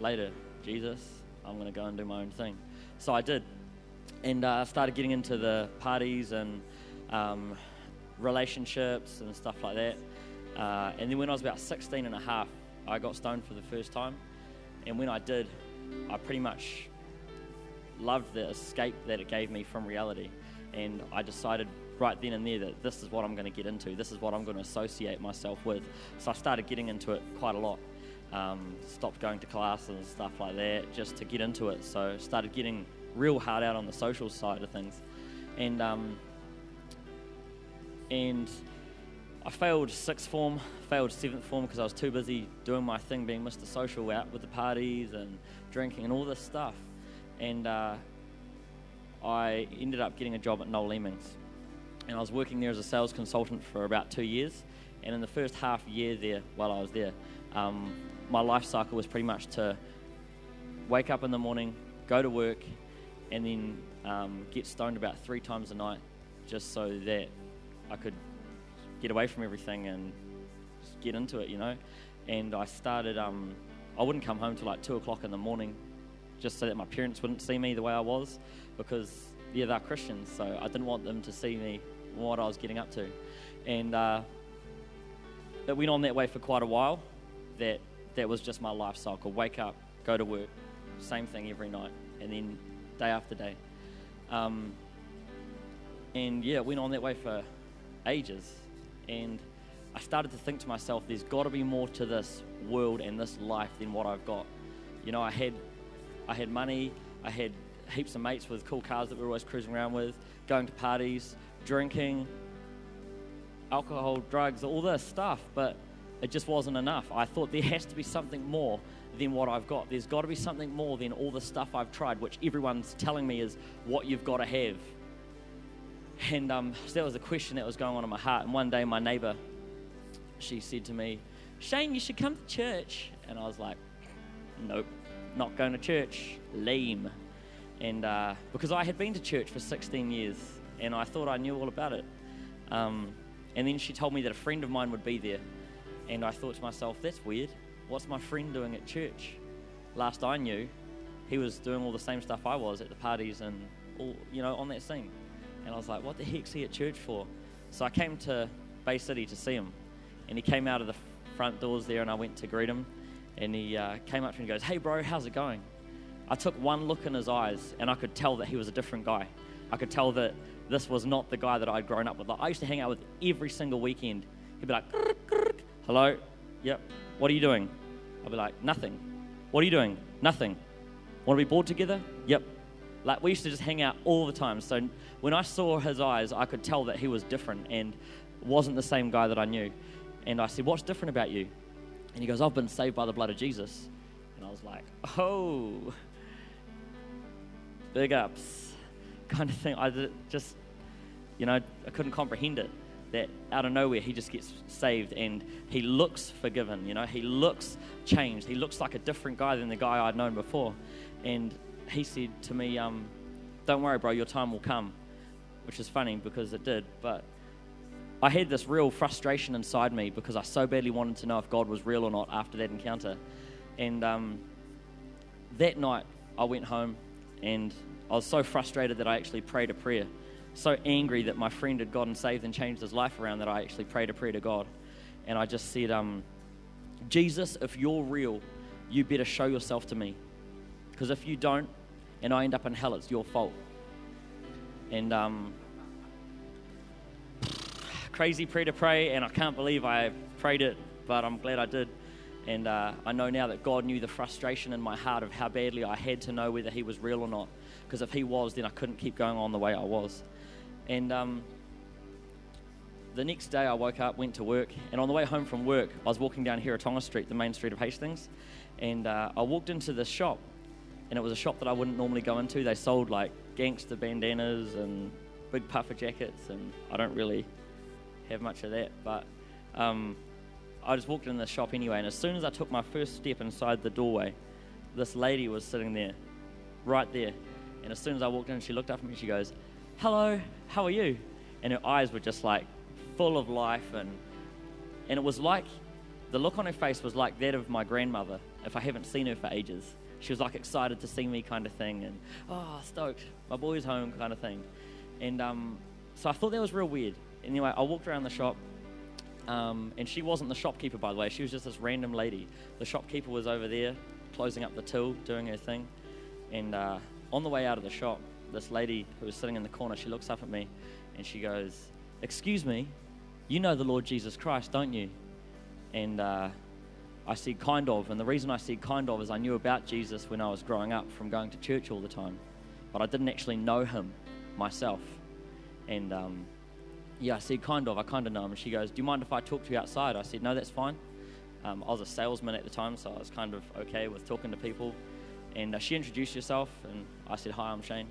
later, Jesus, I'm going to go and do my own thing. So I did. And uh, I started getting into the parties and um, relationships and stuff like that. Uh, and then when I was about 16 and a half, I got stoned for the first time. And when I did, I pretty much loved the escape that it gave me from reality. And I decided right then and there that this is what I'm going to get into. This is what I'm going to associate myself with. So I started getting into it quite a lot. Um, stopped going to classes and stuff like that just to get into it. So started getting real hard out on the social side of things. And um, and I failed sixth form, failed seventh form because I was too busy doing my thing, being Mr. Social out with the parties and drinking and all this stuff. And uh, I ended up getting a job at Noel Leemings. And I was working there as a sales consultant for about two years. And in the first half year there, while I was there, um, my life cycle was pretty much to wake up in the morning, go to work, and then um, get stoned about three times a night just so that I could get away from everything and get into it, you know. And I started, um, I wouldn't come home till like two o'clock in the morning just so that my parents wouldn't see me the way I was because, yeah, they're Christians, so I didn't want them to see me what I was getting up to. And uh, it went on that way for quite a while. That that was just my life cycle. Wake up, go to work, same thing every night, and then day after day. Um, and yeah, it went on that way for ages. And I started to think to myself, there's got to be more to this world and this life than what I've got. You know, I had, I had money, I had heaps of mates with cool cars that we were always cruising around with, going to parties, drinking, alcohol, drugs, all this stuff, but it just wasn't enough. I thought there has to be something more than what I've got. There's got to be something more than all the stuff I've tried, which everyone's telling me is what you've got to have. And um, so that was a question that was going on in my heart. And one day, my neighbor, she said to me, Shane, you should come to church. And I was like, nope, not going to church, lame. And uh, because I had been to church for 16 years and I thought I knew all about it. Um, and then she told me that a friend of mine would be there. And I thought to myself, that's weird. What's my friend doing at church? Last I knew, he was doing all the same stuff I was at the parties and all, you know, on that scene. And I was like, what the heck's he at church for? So I came to Bay City to see him. And he came out of the front doors there and I went to greet him. And he uh, came up to me and goes, hey bro, how's it going? I took one look in his eyes and I could tell that he was a different guy. I could tell that this was not the guy that I'd grown up with. Like, I used to hang out with every single weekend. He'd be like, hello, yep, what are you doing? I'd be like, nothing. What are you doing? Nothing. Want to be bored together? Yep. Like we used to just hang out all the time. So when I saw his eyes, I could tell that he was different and wasn't the same guy that I knew. And I said, What's different about you? And he goes, I've been saved by the blood of Jesus. And I was like, Oh, big ups, *laughs* kind of thing. I just, you know, I couldn't comprehend it. That out of nowhere he just gets saved and he looks forgiven. You know, he looks changed. He looks like a different guy than the guy I'd known before. And he said to me, um, "Don't worry, bro. Your time will come," which is funny because it did. But I had this real frustration inside me because I so badly wanted to know if God was real or not after that encounter. And um, that night, I went home and I was so frustrated that I actually prayed a prayer. So angry that my friend had gotten saved and changed his life around that I actually prayed a prayer to God. And I just said, um, Jesus, if you're real, you better show yourself to me. Because if you don't, and I end up in hell, it's your fault. And um, crazy prayer to pray, and I can't believe I prayed it, but I'm glad I did. And uh, I know now that God knew the frustration in my heart of how badly I had to know whether He was real or not. Because if He was, then I couldn't keep going on the way I was. And um, the next day I woke up, went to work, and on the way home from work, I was walking down Heretaunga Street, the main street of Hastings, and uh, I walked into this shop, and it was a shop that I wouldn't normally go into. They sold like gangster bandanas and big puffer jackets, and I don't really have much of that, but um, I just walked in the shop anyway, and as soon as I took my first step inside the doorway, this lady was sitting there, right there. And as soon as I walked in, she looked up at me and she goes, Hello, how are you? And her eyes were just like full of life, and, and it was like the look on her face was like that of my grandmother if I haven't seen her for ages. She was like excited to see me, kind of thing, and oh, stoked, my boy's home, kind of thing. And um, so I thought that was real weird. Anyway, I walked around the shop, um, and she wasn't the shopkeeper, by the way. She was just this random lady. The shopkeeper was over there, closing up the till, doing her thing. And uh, on the way out of the shop, this lady who was sitting in the corner, she looks up at me, and she goes, "Excuse me, you know the Lord Jesus Christ, don't you?" And uh, I said, "Kind of." And the reason I said "kind of" is I knew about Jesus when I was growing up from going to church all the time, but I didn't actually know him myself. And um, yeah, I said, kind of, I kind of know him. She goes, Do you mind if I talk to you outside? I said, No, that's fine. Um, I was a salesman at the time, so I was kind of okay with talking to people. And uh, she introduced herself, and I said, Hi, I'm Shane.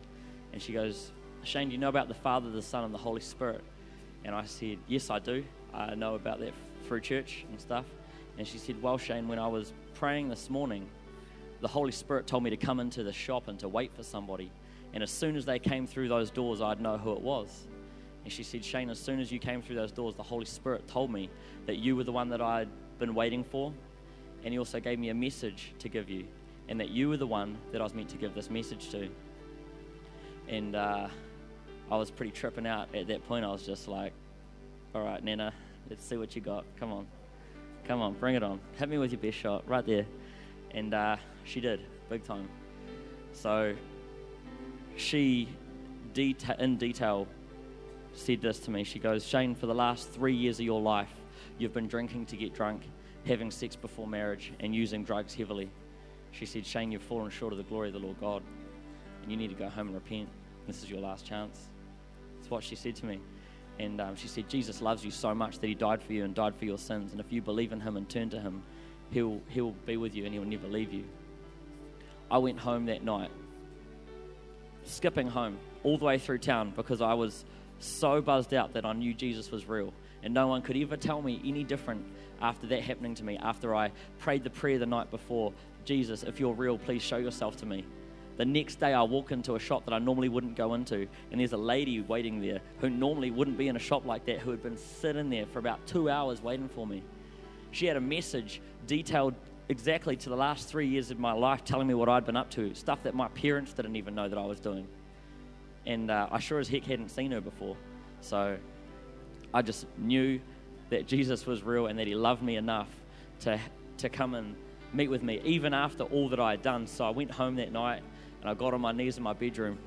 And she goes, Shane, do you know about the Father, the Son, and the Holy Spirit? And I said, Yes, I do. I know about that through church and stuff. And she said, Well, Shane, when I was praying this morning, the Holy Spirit told me to come into the shop and to wait for somebody. And as soon as they came through those doors, I'd know who it was. And she said, Shane, as soon as you came through those doors, the Holy Spirit told me that you were the one that I'd been waiting for. And He also gave me a message to give you, and that you were the one that I was meant to give this message to. And uh, I was pretty tripping out at that point. I was just like, all right, Nana, let's see what you got. Come on. Come on, bring it on. Hit me with your best shot right there. And uh, she did, big time. So she, deta- in detail, said this to me. She goes, Shane, for the last three years of your life, you've been drinking to get drunk, having sex before marriage, and using drugs heavily. She said, Shane, you've fallen short of the glory of the Lord God, and you need to go home and repent. This is your last chance. That's what she said to me. And um, she said, Jesus loves you so much that he died for you and died for your sins. And if you believe in him and turn to him, he'll, he'll be with you and he'll never leave you. I went home that night, skipping home all the way through town because I was so buzzed out that I knew Jesus was real. And no one could ever tell me any different after that happening to me, after I prayed the prayer the night before, Jesus, if you're real, please show yourself to me. The next day, I walk into a shop that I normally wouldn't go into, and there's a lady waiting there who normally wouldn't be in a shop like that, who had been sitting there for about two hours waiting for me. She had a message detailed exactly to the last three years of my life, telling me what I'd been up to, stuff that my parents didn't even know that I was doing. And uh, I sure as heck hadn't seen her before. So I just knew that Jesus was real and that He loved me enough to, to come and meet with me, even after all that I had done. So I went home that night and I got on my knees in my bedroom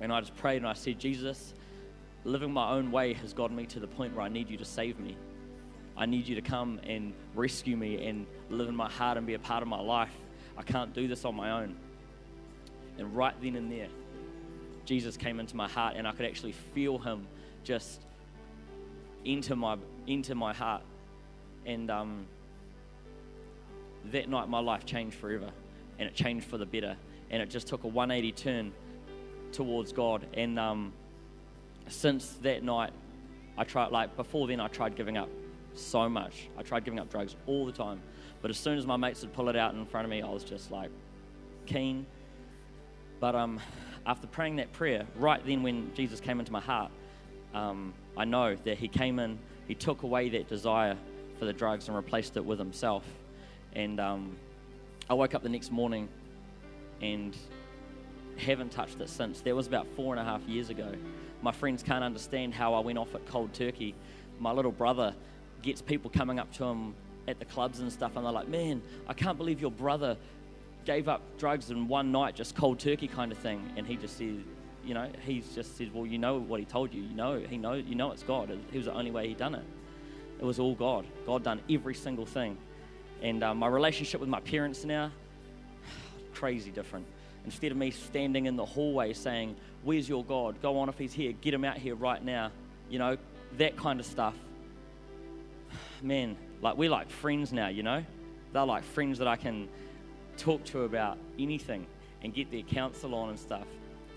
and I just prayed and I said, Jesus, living my own way has gotten me to the point where I need you to save me. I need you to come and rescue me and live in my heart and be a part of my life. I can't do this on my own. And right then and there, Jesus came into my heart and I could actually feel him just into my into my heart. And um, that night my life changed forever and it changed for the better. And it just took a 180 turn towards God. And um, since that night I tried like before then I tried giving up so much. I tried giving up drugs all the time. But as soon as my mates would pull it out in front of me I was just like keen. But um, after praying that prayer right then when Jesus came into my heart um, I know that he came in he took away that desire for the drugs and replaced it with himself and um, I woke up the next morning and haven't touched it since. That was about four and a half years ago. My friends can't understand how I went off at cold turkey. My little brother gets people coming up to him at the clubs and stuff, and they're like, Man, I can't believe your brother gave up drugs in one night, just cold turkey kind of thing. And he just said, You know, he's just said, Well, you know what he told you. You know, he know, you know it's God. It was the only way he done it. It was all God. God done every single thing. And um, my relationship with my parents now, *sighs* crazy different. Instead of me standing in the hallway saying, Where's your God? Go on if he's here, get him out here right now. You know, that kind of stuff. *sighs* Man, like we're like friends now, you know? They're like friends that I can talk to about anything and get their counsel on and stuff.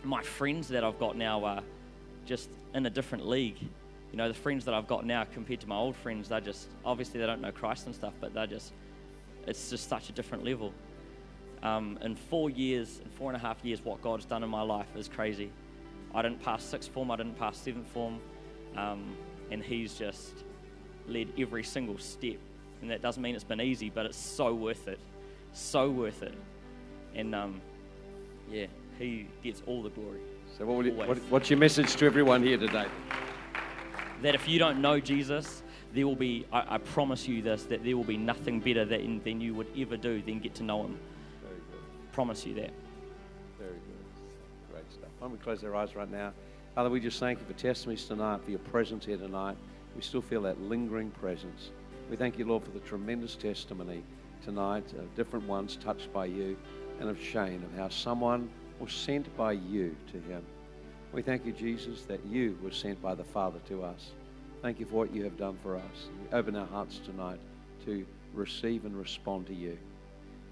My friends that I've got now are just in a different league. You know, the friends that I've got now compared to my old friends, they're just, obviously they don't know Christ and stuff, but they're just, it's just such a different level. Um, in four years, in four and a half years, what God's done in my life is crazy. I didn't pass sixth form, I didn't pass seventh form, um, and He's just led every single step. And that doesn't mean it's been easy, but it's so worth it. So worth it. And um, yeah, He gets all the glory.
So, what will you, what, what's your message to everyone here today?
that if you don't know Jesus, there will be, I, I promise you this, that there will be nothing better than, than you would ever do than get to know Him.
Very good.
Promise you that.
Very good. Great stuff. Why don't we close our eyes right now? Father, we just thank you for testimonies tonight, for your presence here tonight. We still feel that lingering presence. We thank you, Lord, for the tremendous testimony tonight of different ones touched by you and of Shane, of how someone was sent by you to him. We thank you, Jesus, that you were sent by the Father to us. Thank you for what you have done for us. We open our hearts tonight to receive and respond to you.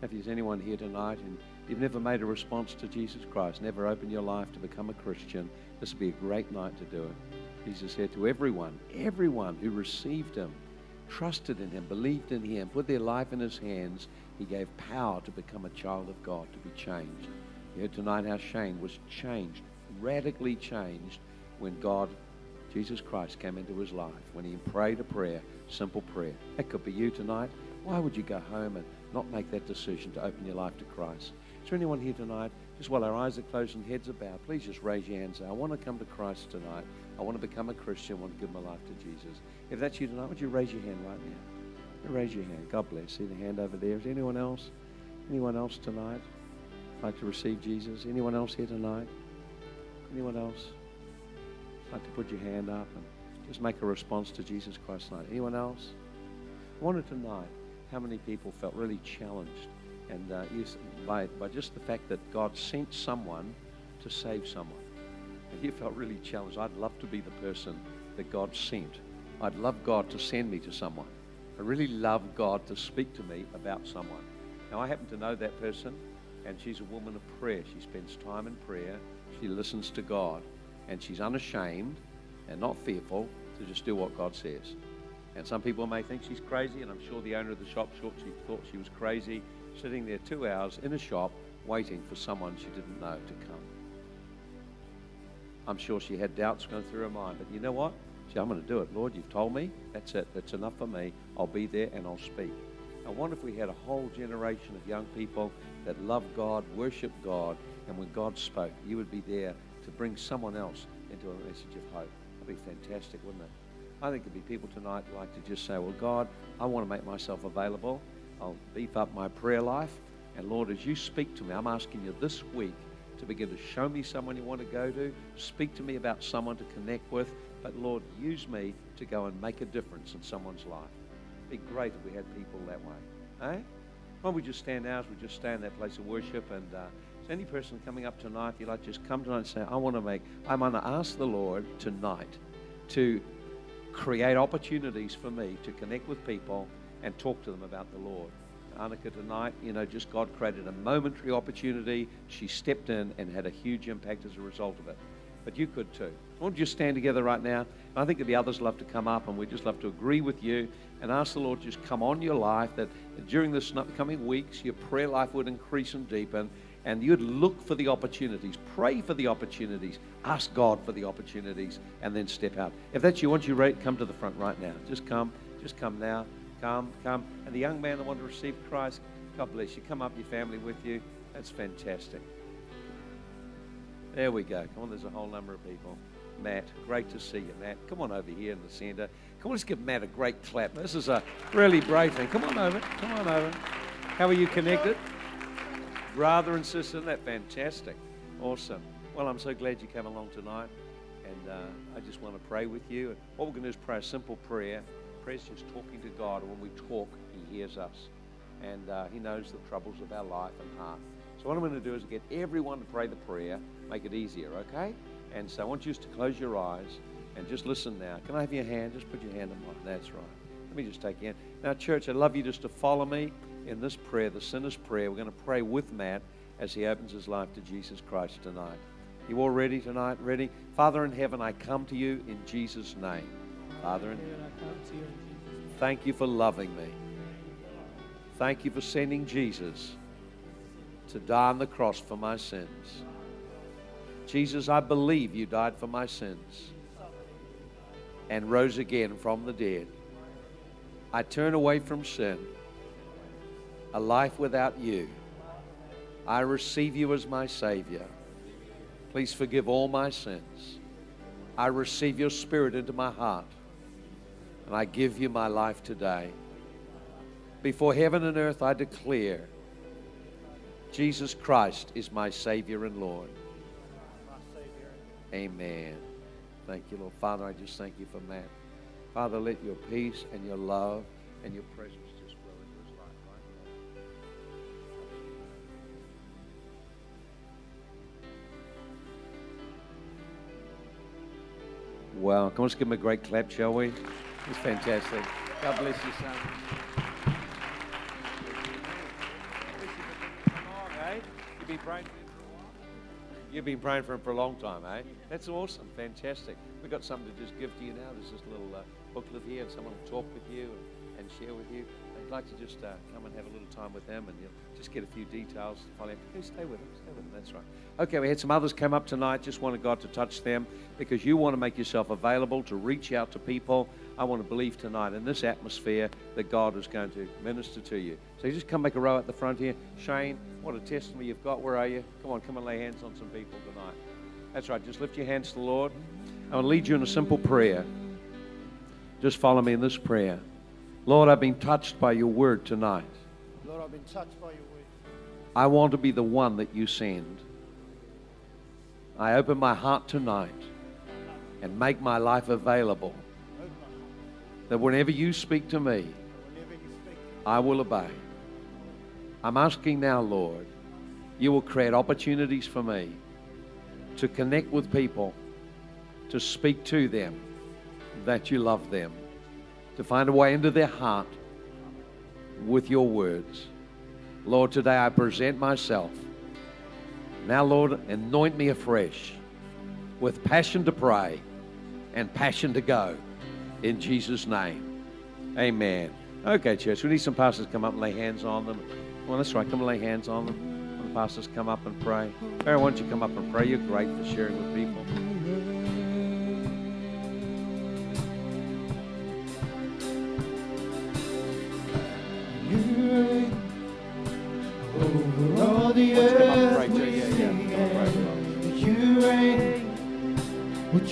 If there's anyone here tonight and you've never made a response to Jesus Christ, never opened your life to become a Christian, this would be a great night to do it. Jesus said to everyone, everyone who received him, trusted in him, believed in him, put their life in his hands, he gave power to become a child of God, to be changed. You heard tonight how Shane was changed, radically changed, when God, Jesus Christ, came into his life, when he prayed a prayer, simple prayer. That could be you tonight. Why would you go home and not make that decision to open your life to Christ? Is there anyone here tonight, just while our eyes are closed and heads are bowed, please just raise your hand and say, I want to come to Christ tonight. I want to become a Christian. I want to give my life to Jesus. If that's you tonight, would you raise your hand right now? Raise your hand. God bless. See the hand over there. Is anyone else? Anyone else tonight like to receive Jesus? Anyone else here tonight? Anyone else like to put your hand up and just make a response to Jesus Christ tonight? Anyone else? I wonder tonight how many people felt really challenged and uh, by, by just the fact that God sent someone to save someone. And you felt really challenged. I'd love to be the person that God sent. I'd love God to send me to someone. I really love God to speak to me about someone. Now, I happen to know that person, and she's a woman of prayer. She spends time in prayer, she listens to God, and she's unashamed and not fearful to just do what God says. And some people may think she's crazy, and I'm sure the owner of the shop thought she was crazy. sitting there two hours in a shop waiting for someone she didn't know to come. I'm sure she had doubts going through her mind, but you know what? She, I'm going to do it. Lord, you've told me. That's it. That's enough for me. I'll be there and I'll speak. I wonder if we had a whole generation of young people that love God, worship God, and when God spoke, you would be there to bring someone else into a message of hope. That'd be fantastic, wouldn't it? I think there'd be people tonight like to just say, Well, God, I want to make myself available. I'll beef up my prayer life. And Lord, as you speak to me, I'm asking you this week to begin to show me someone you want to go to. Speak to me about someone to connect with. But Lord, use me to go and make a difference in someone's life. It'd be great if we had people that way. Eh? Why don't we just stand now as we just stand in that place of worship and uh, is any person coming up tonight, you'd like just come tonight and say, I want to make, I'm going to ask the Lord tonight to create opportunities for me to connect with people and talk to them about the Lord. Annika tonight, you know, just God created a momentary opportunity. She stepped in and had a huge impact as a result of it. But you could too. Why don't you just stand together right now? I think that the others love to come up and we just love to agree with you and ask the Lord to just come on your life that during this coming weeks your prayer life would increase and deepen and you'd look for the opportunities, pray for the opportunities, ask God for the opportunities, and then step out. If that's you, once you rate, come to the front right now. Just come, just come now. Come, come. And the young man that want to receive Christ, God bless you. Come up, your family with you. That's fantastic. There we go. Come on, there's a whole number of people. Matt, great to see you, Matt. Come on over here in the center. Come on, let's give Matt a great clap. This is a really brave thing. Come on over. Come on over. How are you connected? Brother and sister, isn't that fantastic? Awesome. Well, I'm so glad you came along tonight. And uh, I just want to pray with you. And what we're going to do is pray a simple prayer. Is talking to God. And when we talk, He hears us. And uh, He knows the troubles of our life and heart. So what I'm going to do is get everyone to pray the prayer, make it easier, okay? And so I want you just to close your eyes and just listen now. Can I have your hand? Just put your hand on mine. That's right. Let me just take your hand. Now, church, I'd love you just to follow me in this prayer, the sinner's prayer. We're going to pray with Matt as he opens his life to Jesus Christ tonight. You all ready tonight? Ready? Father in heaven, I come to you in Jesus' name. Father Thank you for loving me. Thank you for sending Jesus to die on the cross for my sins. Jesus, I believe you died for my sins and rose again from the dead. I turn away from sin, a life without you. I receive you as my Savior. Please forgive all my sins. I receive your Spirit into my heart, and I give you my life today. Before heaven and earth, I declare Jesus Christ is my Savior and Lord. Amen. Thank you, Lord. Father, I just thank you for Matt. Father, let your peace and your love and your presence just flow into his life. Wow. Come on, let's give him a great clap, shall we? It's fantastic. God bless you, son. Come on? You've been praying for him for a while? You've been praying for him for a long time, eh? That's awesome. Fantastic. We've got something to just give to you now. There's this little uh, booklet here, and someone will talk with you and, and share with you. I'd like to just uh, come and have a little time with them, and you'll just get a few details. Follow. Hey, stay with them. Stay with them. That's right. Okay, we had some others come up tonight. Just wanted God to touch them because you want to make yourself available to reach out to people. I want to believe tonight in this atmosphere that God is going to minister to you. So you just come make a row at the front here. Shane, what a testimony you've got. Where are you? Come on, come and lay hands on some people tonight. That's right. Just lift your hands to the Lord. I to lead you in a simple prayer. Just follow me in this prayer. Lord, I've been touched by your word tonight.
Lord, I've been touched by your word.
I want to be the one that you send. I open my heart tonight and make my life available
Open my heart.
that whenever you speak to me,
Whenever you speak,
I will obey. I'm asking now, Lord, you will create opportunities for me to connect with people, to speak to them that you love them, to find a way into their heart with your words. Lord, today I present myself. Now, Lord, anoint me afresh with passion to pray and passion to go. In Jesus' name. Amen. Okay, church, we need some pastors to come up and lay hands on them. Well, that's right. Come and lay hands on them. When the pastors come up and pray. Barry, why don't you come up and pray? You're great for sharing with people.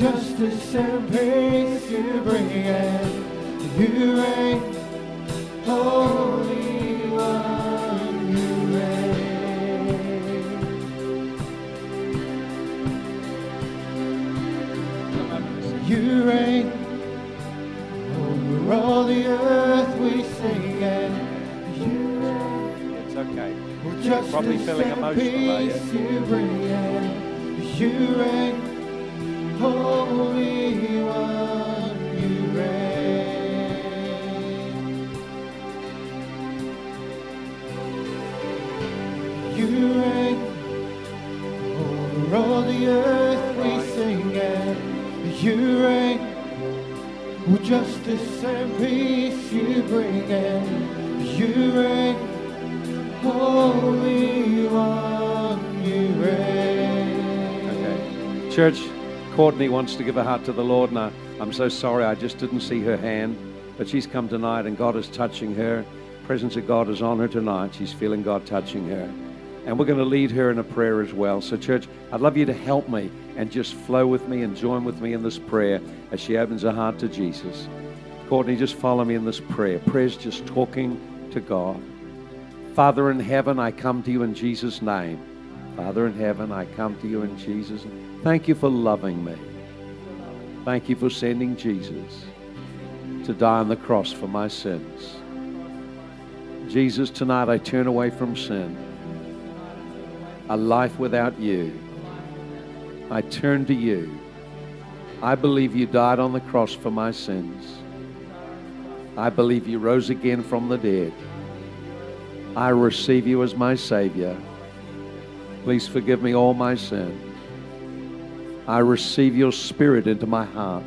Justice and peace. You bring it. You reign, Holy
Probably feeling
and
emotional, are you?
peace you bring in. You reign, Holy One, you reign. You reign over all the earth. We sing and you reign. With justice and peace you bring in. You reign.
Church, Courtney wants to give her heart to the Lord, and I, I'm so sorry I just didn't see her hand, but she's come tonight, and God is touching her. Presence of God is on her tonight. She's feeling God touching her. And we're going to lead her in a prayer as well. So, church, I'd love you to help me and just flow with me and join with me in this prayer as she opens her heart to Jesus. Courtney, just follow me in this prayer. Prayer's just talking to God. Father in heaven, I come to you in Jesus' name. Father in heaven, I come to you in Jesus. Thank you for loving me. Thank you for sending Jesus to die on the cross for my sins. Jesus, tonight I turn away from sin, a life without you. I turn to you. I believe you died on the cross for my sins. I believe you rose again from the dead. I receive you as my Savior. Please forgive me all my sin. I receive your Spirit into my heart.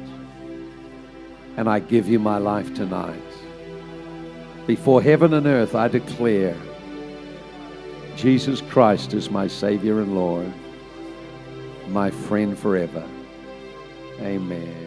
And I give you my life tonight. Before heaven and earth, I declare Jesus Christ is my Savior and Lord, my friend forever. Amen.